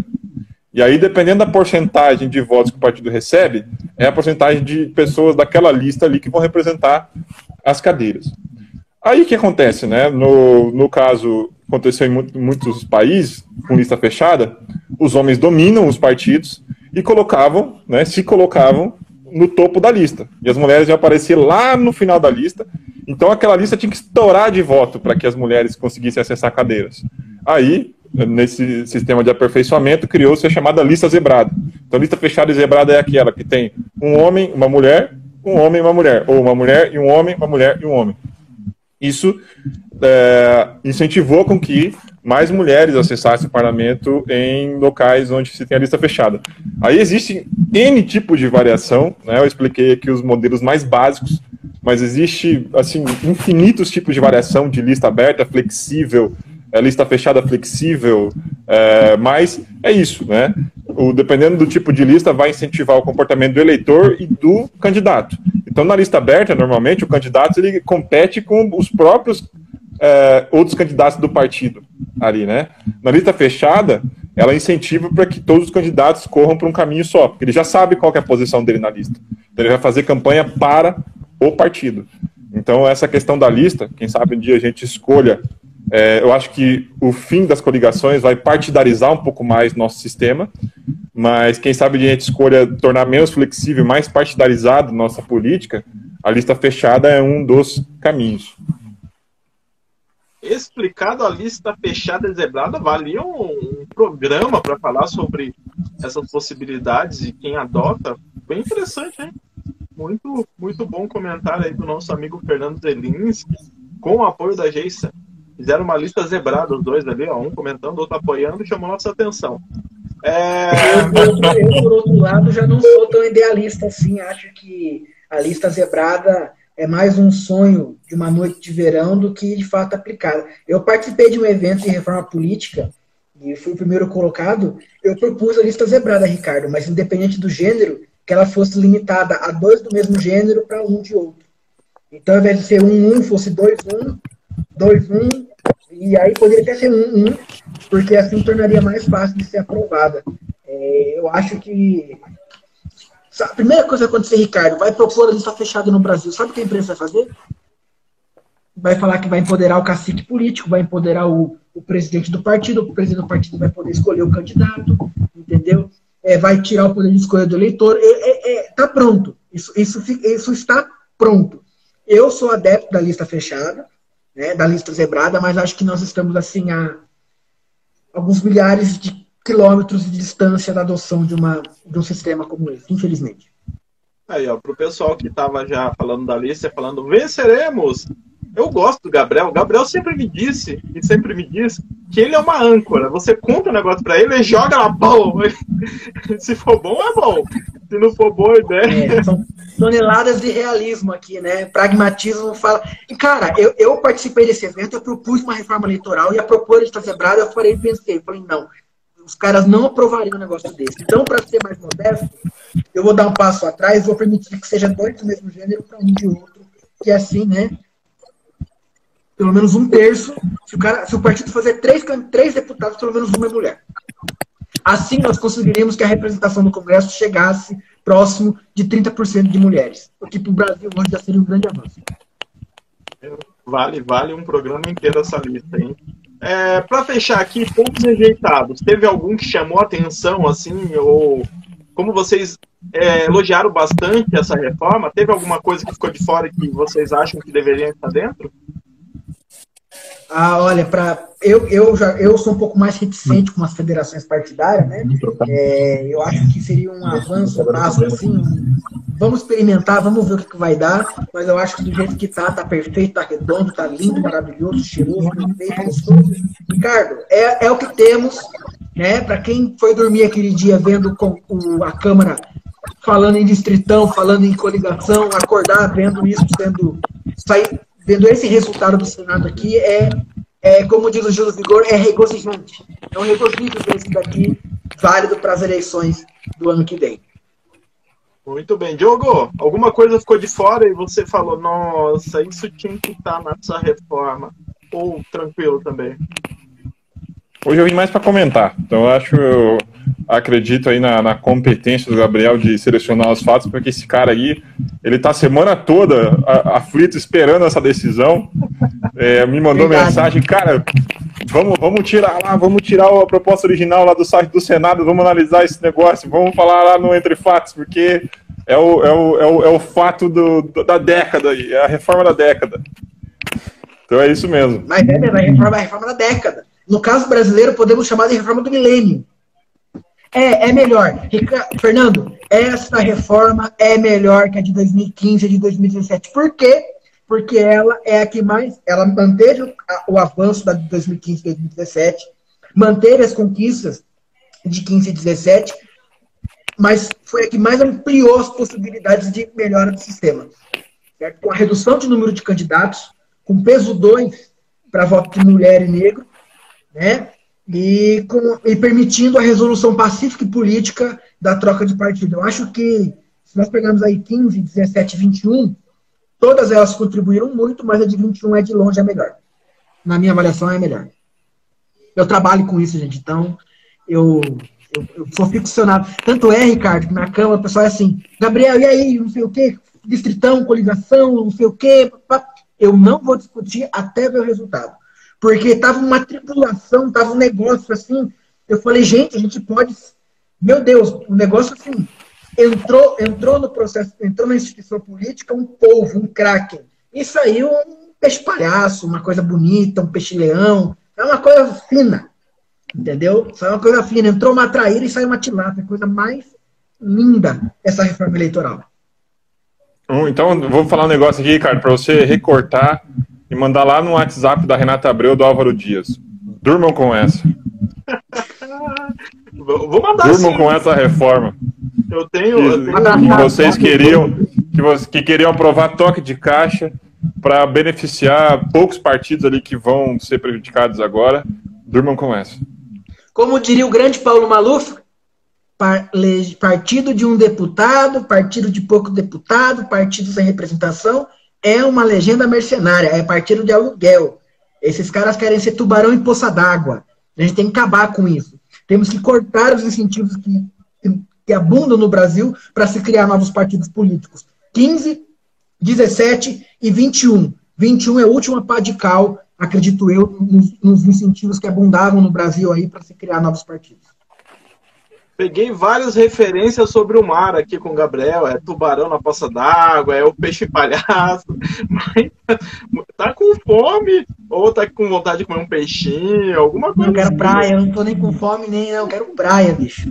Speaker 3: E aí, dependendo da porcentagem de votos que o partido recebe, é a porcentagem de pessoas daquela lista ali que vão representar as cadeiras. Aí o que acontece, né? No, no caso, aconteceu em muitos países, com lista fechada, os homens dominam os partidos e colocavam, né, se colocavam no topo da lista. E as mulheres iam aparecer lá no final da lista. Então aquela lista tinha que estourar de voto para que as mulheres conseguissem acessar cadeiras. Aí, nesse sistema de aperfeiçoamento, criou-se a chamada lista zebrada. Então, lista fechada e zebrada é aquela que tem um homem, uma mulher, um homem e uma mulher. Ou uma mulher e um homem, uma mulher e um homem. Isso é, incentivou com que mais mulheres acessassem o parlamento em locais onde se tem a lista fechada. Aí existe N tipo de variação, né? eu expliquei aqui os modelos mais básicos, mas existe assim infinitos tipos de variação de lista aberta, flexível, é, lista fechada flexível, é, mas é isso, né? O, dependendo do tipo de lista, vai incentivar o comportamento do eleitor e do candidato. Então, na lista aberta, normalmente, o candidato ele compete com os próprios é, outros candidatos do partido ali, né? Na lista fechada, ela incentiva para que todos os candidatos corram para um caminho só, porque ele já sabe qual é a posição dele na lista. Então, ele vai fazer campanha para o partido. Então, essa questão da lista, quem sabe um dia a gente escolha. É, eu acho que o fim das coligações vai partidarizar um pouco mais nosso sistema, mas quem sabe a gente escolha tornar menos flexível, mais partidarizado nossa política, a lista fechada é um dos caminhos
Speaker 1: explicado a lista fechada e zebrada, valia um, programa para falar sobre essas possibilidades e quem adota. Bem interessante, hein? Muito, muito bom comentário aí do nosso amigo Fernando Zelinski, com o apoio da Geissa. Fizeram uma lista zebrada, os dois ali, ó, um comentando, outro apoiando, chamou nossa atenção. É...
Speaker 2: Eu, por outro lado, já não sou tão idealista assim. Acho que a lista zebrada é mais um sonho de uma noite de verão do que de fato aplicada. Eu participei de um evento de reforma política e fui o primeiro colocado. Eu propus a lista zebrada, Ricardo, mas independente do gênero, que ela fosse limitada a dois do mesmo gênero para um de outro. Então, ao invés de ser um, um, fosse dois, um, dois, um, e aí poderia até ser um, um, porque assim tornaria mais fácil de ser aprovada. É, eu acho que. A primeira coisa que acontecer, Ricardo, vai propor a lista fechada no Brasil. Sabe o que a imprensa vai fazer? Vai falar que vai empoderar o cacique político, vai empoderar o, o presidente do partido, o presidente do partido vai poder escolher o candidato, entendeu? É, vai tirar o poder de escolha do eleitor. É, é, é tá pronto. Isso, isso, isso está pronto. Eu sou adepto da lista fechada, né, da lista zebrada, mas acho que nós estamos assim a alguns milhares de quilômetros de distância da adoção de, uma, de um sistema como esse, infelizmente.
Speaker 1: Aí, ó, pro pessoal que estava já falando da lista, falando venceremos, eu gosto do Gabriel. O Gabriel sempre me disse, e sempre me diz, que ele é uma âncora. Você conta o um negócio pra ele, ele joga lá, bom. Se for bom, é bom. Se não for boa ideia.
Speaker 2: É, são toneladas de realismo aqui, né? Pragmatismo fala. Cara, eu, eu participei desse evento, eu propus uma reforma eleitoral e a propor de quebrada, eu falei, pensei, falei, não, os caras não aprovariam um negócio desse. Então, para ser mais modesto, eu vou dar um passo atrás, vou permitir que seja dois do mesmo gênero para um de outro, que é assim, né? Pelo menos um terço. Se o, cara, se o partido fazer três, três deputados, pelo menos uma é mulher. Assim, nós conseguiríamos que a representação do Congresso chegasse próximo de 30% de mulheres, o que para o Brasil hoje já seria um grande avanço.
Speaker 1: Vale, vale um programa inteiro essa lista, hein? É, para fechar aqui, pontos rejeitados. Teve algum que chamou atenção, assim, ou como vocês é, elogiaram bastante essa reforma, teve alguma coisa que ficou de fora que vocês acham que deveria estar dentro?
Speaker 2: Ah, olha, para eu, eu já eu sou um pouco mais reticente com as federações partidárias, né? É, eu acho que seria um avanço, um passo assim. Vamos experimentar, vamos ver o que, que vai dar, mas eu acho que do jeito que tá, tá perfeito, tá redondo, tá lindo, maravilhoso, cheiroso, perfeito, gostoso. Ricardo, é, é o que temos, né? Para quem foi dormir aquele dia vendo com, com a Câmara falando em distritão, falando em coligação, acordar vendo isso sendo sair vendo esse resultado do Senado aqui, é, é como diz o Júlio Vigor, é regozijante. É um regozijo esse daqui, válido para as eleições do ano que vem.
Speaker 1: Muito bem. Diogo, alguma coisa ficou de fora e você falou, nossa, isso tinha que estar tá nessa reforma. Ou tranquilo também?
Speaker 3: Hoje eu vim mais para comentar. Então eu acho, eu acredito aí na, na, competência do Gabriel de selecionar os fatos, porque esse cara aí, ele tá a semana toda aflito esperando essa decisão. É, me mandou Verdade. mensagem, cara, vamos, vamos tirar lá, vamos tirar a proposta original lá do site do Senado, vamos analisar esse negócio, vamos falar lá no Entre Fatos, porque é o, é o, é o, é o fato do, da década aí, é a reforma da década. Então é isso mesmo.
Speaker 2: Mas é, é a reforma, a reforma da década. No caso brasileiro, podemos chamar de reforma do milênio. É, é melhor. Fernando, essa reforma é melhor que a de 2015 e de 2017. Por quê? Porque ela é a que mais. Ela manteve o, avanço da de 2015 e 2017, manteve as conquistas de 15 e 17, mas foi a que mais ampliou as possibilidades de melhora do sistema. Certo? Com a redução de número de candidatos, com peso 2 para voto de mulher e negro, né? E, com, e permitindo a resolução pacífica e política da troca de partido. Eu acho que, se nós pegarmos aí 15, 17, 21, todas elas contribuíram muito, mas a de 21 é de longe a melhor. Na minha avaliação, é a melhor. Eu trabalho com isso, gente, então eu, eu, eu sou ficcionado. Tanto é, Ricardo, que na Câmara o pessoal é assim, Gabriel, e aí, não sei o quê, distritão, coligação, não sei o quê. Eu não vou discutir até ver o resultado porque tava uma tripulação, tava um negócio assim. Eu falei, gente, a gente pode. Meu Deus, o um negócio assim. Entrou, entrou no processo, entrou na instituição política um povo, um kraken. E saiu um peixe palhaço, uma coisa bonita, um peixe-leão. É uma coisa fina. Entendeu? Saiu uma coisa fina. Entrou uma traíra e saiu uma tilápia. Coisa mais linda essa reforma eleitoral.
Speaker 3: Então, vou falar um negócio aqui, Ricardo, para você recortar e mandar lá no WhatsApp da Renata Abreu do Álvaro Dias. Durmam com essa.
Speaker 1: Vou mandar
Speaker 3: Durmam
Speaker 1: sim.
Speaker 3: com essa reforma.
Speaker 1: Eu tenho. eu
Speaker 3: Que,
Speaker 1: tenho-
Speaker 3: que vocês queriam, que, vo- que queriam aprovar toque de caixa para beneficiar poucos partidos ali que vão ser prejudicados agora. Durmam com essa.
Speaker 2: Como diria o grande Paulo Maluf, par- le- partido de um deputado, partido de pouco deputado, partido sem representação, é uma legenda mercenária, é partido de aluguel. Esses caras querem ser tubarão em poça d'água. A gente tem que acabar com isso. Temos que cortar os incentivos que, que, abundam no Brasil para se criar novos partidos políticos. 15, 17 e 21. 21 é a última pá de cal, acredito eu, nos, nos incentivos que abundavam no Brasil aí para se criar novos partidos.
Speaker 1: Peguei várias referências sobre o mar aqui com o Gabriel. É tubarão na poça d'água, é o peixe palhaço. Mas tá com fome? Ou tá com vontade de comer um peixinho? Alguma coisa
Speaker 2: Eu quero
Speaker 1: assim.
Speaker 2: praia, eu não tô nem com fome, nem não, eu quero praia, bicho.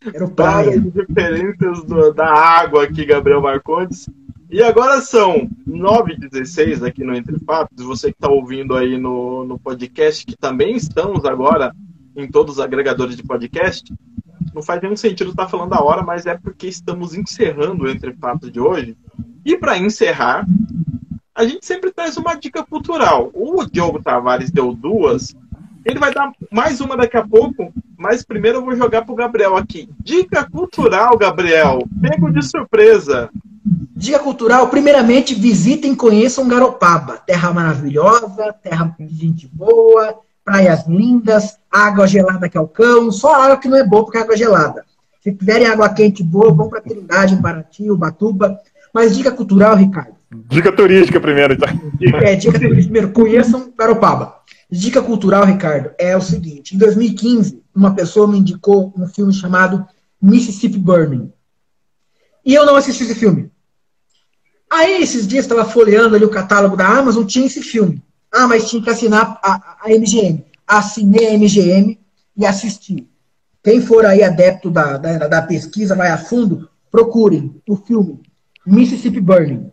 Speaker 2: Quero praia.
Speaker 1: Várias referências do- da água aqui, Gabriel Marcondes. E agora são 9h16 aqui no Entre Fatos. Você que está ouvindo aí no, no podcast, que também estamos agora em todos os agregadores de podcast. Não faz nenhum sentido estar falando a hora, mas é porque estamos encerrando o Entre Fatos de hoje. E para encerrar, a gente sempre traz uma dica cultural. O Diogo Tavares deu duas. Ele vai dar mais uma daqui a pouco, mas primeiro eu vou jogar pro Gabriel aqui. Dica cultural, Gabriel. Pego de surpresa.
Speaker 2: Dica cultural, primeiramente, visitem e conheçam Garopaba. Terra maravilhosa, terra de gente boa, praias lindas, água gelada que é o cão, só água que não é boa porque é água gelada. Se quiserem água quente boa, vão para Trindade, Paraty, Ubatuba. Mas dica cultural, Ricardo.
Speaker 3: Dica turística primeiro, então.
Speaker 2: É, dica cultural, primeiro, conheçam Garopaba. Dica cultural, Ricardo, é o seguinte: em 2015, uma pessoa me indicou um filme chamado Mississippi Burning. E eu não assisti esse filme. Aí, esses dias, estava folheando ali o catálogo da Amazon, tinha esse filme. Ah, mas tinha que assinar a, a MGM. Assinei a MGM e assisti. Quem for aí adepto da, da, da pesquisa, vai a fundo, procurem o filme Mississippi Burning.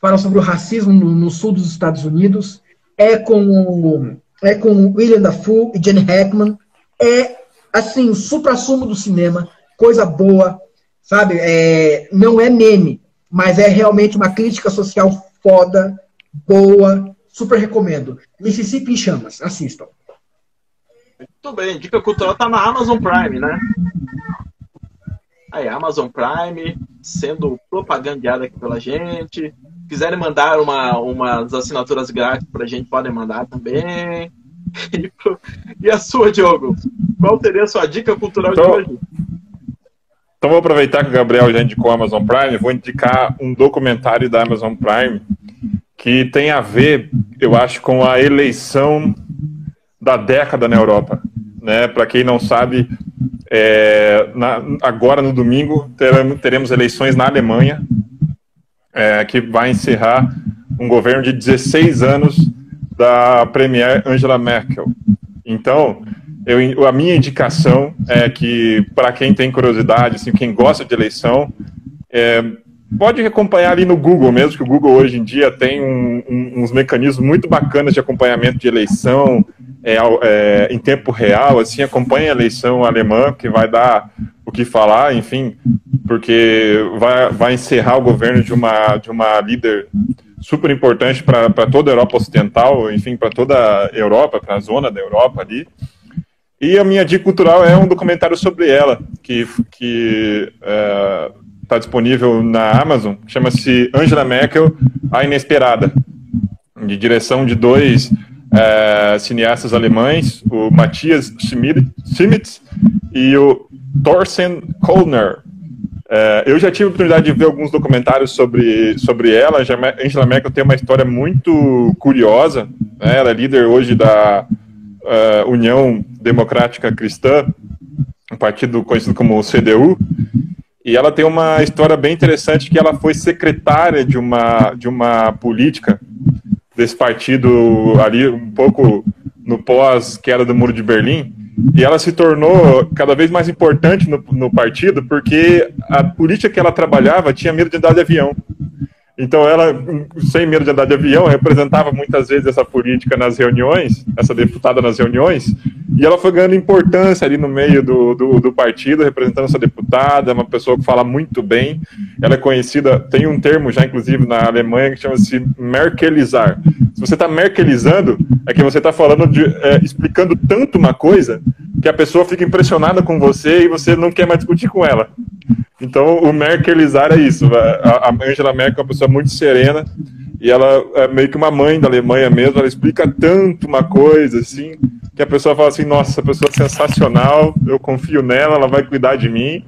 Speaker 2: Fala sobre o racismo no, no sul dos Estados Unidos. É com o, é com William Dafoe e Jenny Hackman. É, assim, o supra-sumo do cinema. Coisa boa, sabe? É, não é meme, mas é realmente uma crítica social foda, boa, super recomendo. Mississippi em Chamas, assistam.
Speaker 1: Muito bem, dica cultural tá na Amazon Prime, né? Aí, Amazon Prime sendo propagandeada aqui pela gente. Quiserem mandar uma, umas assinaturas grátis pra gente, podem mandar também. E, pro- e a sua, Diogo? Qual seria a sua dica cultural
Speaker 3: Então,
Speaker 1: de hoje?
Speaker 3: Então vou aproveitar que o Gabriel já indicou a Amazon Prime, vou indicar um documentário da Amazon Prime que tem a ver, eu acho, com a eleição da década na Europa. Né? Para quem não sabe, é, na- agora no domingo teremos, eleições na Alemanha, é, que vai encerrar um governo de 16 anos da Premier Angela Merkel. Então, eu, a minha indicação é que, para quem tem curiosidade, assim, quem gosta de eleição, é, pode acompanhar ali no Google mesmo, que o Google hoje em dia tem um- um- uns mecanismos muito bacanas de acompanhamento de eleição é, é, em tempo real, assim, acompanha a eleição alemã, que vai dar o que falar, enfim, porque vai, vai encerrar o governo de uma, de uma líder super importante para toda a Europa Ocidental, enfim, para toda a Europa, para a zona da Europa ali. E a minha dica cultural é um documentário sobre ela, que está disponível na Amazon, chama-se Angela Merkel, A Inesperada, de direção de dois eh, cineastas alemães, o Matthias Schmid- Schmitz e o Thorsten Kollner. É, eu já tive a oportunidade de ver alguns documentários sobre, sobre ela. Já- Angela Merkel tem uma história muito curiosa. né? Ela é líder hoje da eh, União Democrática Cristã, um partido conhecido como CDU. E ela tem uma história bem interessante que ela foi secretária de uma, de uma política desse partido ali, um pouco no pós-queda do Muro de Berlim. E ela se tornou cada vez mais importante no, no partido porque a política que ela trabalhava tinha medo de andar de avião. Então ela, sem medo de andar de avião, representava muitas vezes essa política nas reuniões, essa deputada nas reuniões, e ela foi ganhando importância ali no meio do, do, do, partido, representando essa deputada, uma pessoa que fala muito bem. Ela é conhecida, tem um termo já, inclusive, na Alemanha que chama-se merkelizar. Se você está merkelizando, é que você está falando de, é, explicando tanto uma coisa que a pessoa fica impressionada com você e você não quer mais discutir com ela. Então, o merkelizar é isso. A Angela Merkel é uma pessoa muito serena e ela é meio que uma mãe da Alemanha mesmo. Ela explica tanto uma coisa assim que a pessoa fala assim: nossa, essa pessoa é sensacional, eu confio nela, ela vai cuidar de mim.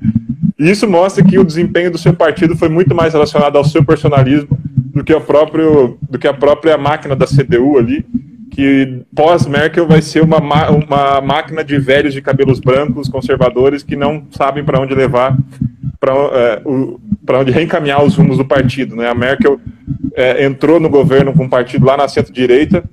Speaker 3: E isso mostra que o desempenho do seu partido foi muito mais relacionado ao seu personalismo do que, próprio, do que a própria máquina da CDU ali, que pós-Merkel vai ser uma, uma máquina de velhos de cabelos brancos, conservadores, que não sabem para onde levar, para é, onde reencaminhar os rumos do partido. Né? A Merkel é, entrou no governo com um partido lá na centro-direita,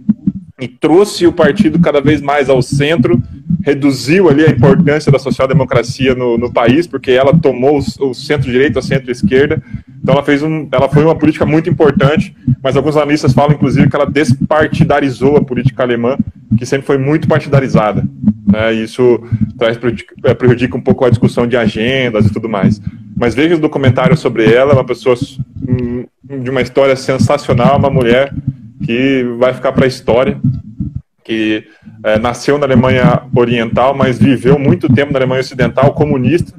Speaker 3: e trouxe o partido cada vez mais ao centro, reduziu ali a importância da social-democracia no, no, país, porque ela tomou o, centro-direita, a centro-esquerda. Então ela fez um, ela foi uma política muito importante, mas alguns analistas falam inclusive que ela despartidarizou a política alemã, que sempre foi muito partidarizada. Né? Isso traz é, prejudica um pouco a discussão de agendas e tudo mais. Mas veja os documentários sobre ela, é uma pessoa hum, de uma história sensacional, uma mulher que vai ficar para a história, que é, nasceu na Alemanha Oriental, mas viveu muito tempo na Alemanha Ocidental comunista,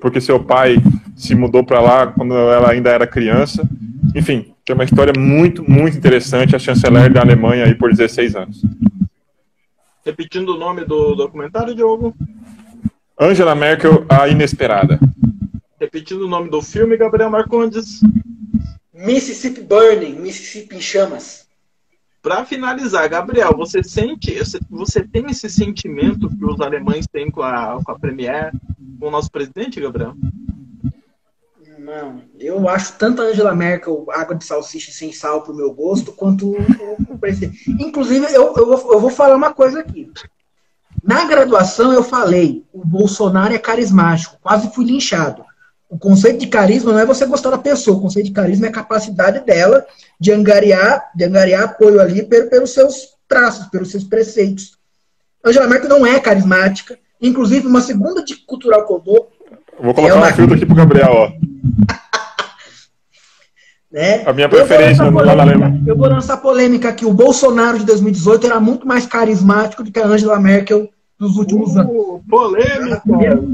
Speaker 3: porque seu pai se mudou para lá quando ela ainda era criança. Enfim, tem uma história muito, muito interessante, a chanceler da Alemanha aí por 16 anos.
Speaker 1: Repetindo o nome do documentário, Diogo?
Speaker 3: Angela Merkel, a Inesperada.
Speaker 1: Repetindo o nome do filme, Gabriel Marcondes.
Speaker 2: Mississippi Burning, Mississippi em chamas.
Speaker 1: Para finalizar, Gabriel, você sente, você tem esse sentimento que os alemães têm com a, com a Premier, com o nosso presidente, Gabriel?
Speaker 2: Eu acho tanto a Angela Merkel água de salsicha sem sal pro meu gosto, quanto o, presidente. Inclusive, eu, eu, vou, eu vou falar uma coisa aqui. Na graduação eu falei, o Bolsonaro é carismático, quase fui linchado. O conceito de carisma não é você gostar da pessoa, o conceito de carisma é a capacidade dela de angariar, de angariar apoio ali pelos seus traços, pelos seus preceitos. Angela Merkel não é carismática. Inclusive, uma segunda dica cultural que eu dou.
Speaker 3: Vou colocar uma... um filtro aqui pro Gabriel, ó.
Speaker 2: né?
Speaker 3: A minha preferência
Speaker 2: eu vou, polêmica, eu vou lançar polêmica aqui. O Bolsonaro de 2018 era muito mais carismático do que a Angela Merkel dos últimos uh, anos.
Speaker 1: Polêmica!
Speaker 2: Primeiro,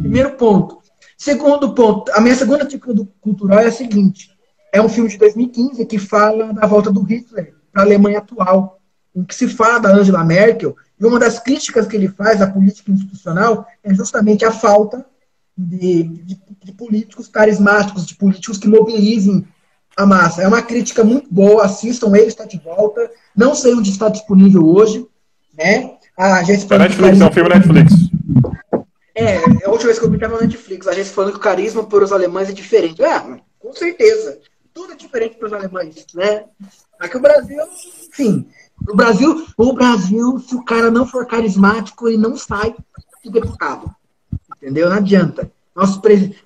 Speaker 2: primeiro ponto. Segundo ponto, a minha segunda dica cultural é a seguinte: é um filme de 2015 que fala da volta do Hitler para a Alemanha atual, em que se fala da Angela Merkel, e uma das críticas que ele faz à política institucional é justamente a falta de, de, de políticos carismáticos, de políticos que mobilizem a massa. É uma crítica muito boa, assistam, ele está de volta. Não sei onde está disponível hoje, né?
Speaker 3: A gente é Netflix, é um filme Netflix.
Speaker 2: É, a última vez que eu vi estava na Netflix, a gente falando que o carisma para os alemães é diferente. É, com certeza. Tudo é diferente para os alemães, né? Aqui o Brasil, enfim. O Brasil, o Brasil, se o cara não for carismático, ele não sai de deputado. Entendeu? Não adianta.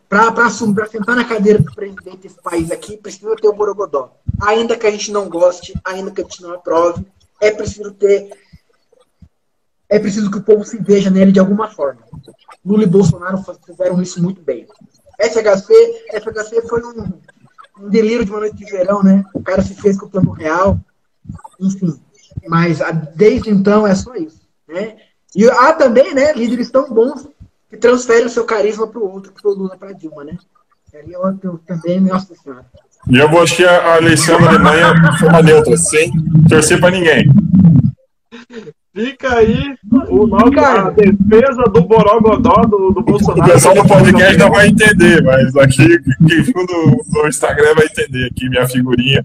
Speaker 2: Para sentar na cadeira do presidente desse país aqui, precisa ter o Borogodó. Ainda que a gente não goste, ainda que a gente não aprove, é preciso ter. É preciso que o povo se veja nele de alguma forma. Lula e Bolsonaro fizeram isso muito bem. FHC, FHC foi um, um delírio de uma noite de verão, né? O cara se fez com o plano real, enfim. Mas desde então é só isso, né? E há também, né, líderes tão bons que transferem o seu carisma para o outro, para o Lula, para Dilma, né? Ali eu, eu também, nossa senhora.
Speaker 3: E eu vou assistir a eleição da Alemanha de forma neutra, sem torcer para ninguém.
Speaker 1: Fica aí o nosso, a defesa do Borogodó do, do Bolsonaro.
Speaker 3: O pessoal do podcast não vai entender, mas aqui quem for do, Instagram vai entender aqui minha figurinha.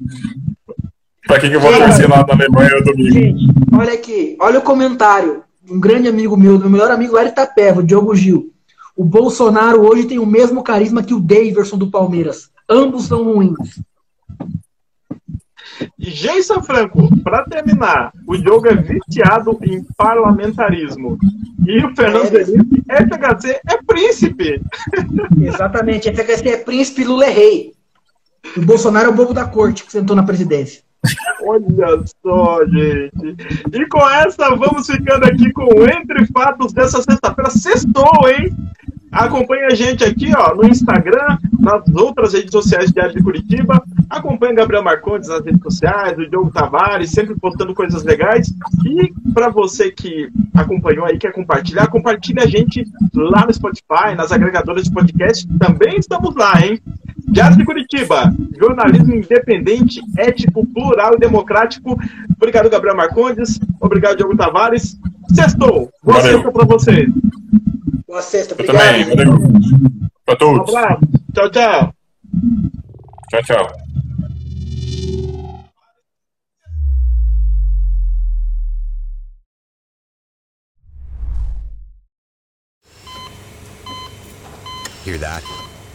Speaker 3: Pra quem que eu vou torcer lá na Alemanha no domingo. Gente,
Speaker 2: olha aqui, olha o comentário. Um grande amigo meu, meu melhor amigo Eric Tapeva, o Diogo Gil. O Bolsonaro hoje tem o mesmo carisma que o Daverson do Palmeiras. Ambos são ruins.
Speaker 1: E Jason Franco, para terminar, o jogo é viciado em parlamentarismo. E o Fernando é. Felipe, FHC é príncipe.
Speaker 2: Exatamente, FHC é príncipe, Lula é rei. O Bolsonaro é o bobo da corte que sentou na presidência.
Speaker 1: Olha só, gente. E com essa, vamos ficando aqui com o Entre Fatos dessa sexta-feira. Sextou, hein? Acompanhe a gente aqui ó, no Instagram, nas outras redes sociais de Área de Curitiba. Acompanhe Gabriel Marcondes nas redes sociais, o Diogo Tavares, sempre postando coisas legais. E para você que acompanhou aí, quer compartilhar, compartilhe a gente lá no Spotify, nas agregadoras de podcast. Também estamos lá, hein? Diário de Curitiba, jornalismo independente, ético, plural e democrático. Obrigado, Gabriel Marcondes. Obrigado, Diogo Tavares. Sextou. Boa sexta para vocês.
Speaker 2: Boa sexta,
Speaker 3: Eu
Speaker 2: obrigado.
Speaker 3: também, valeu. Pra
Speaker 1: Um
Speaker 3: todos.
Speaker 1: abraço. Tchau, tchau.
Speaker 3: Tchau, tchau.
Speaker 4: Hear that?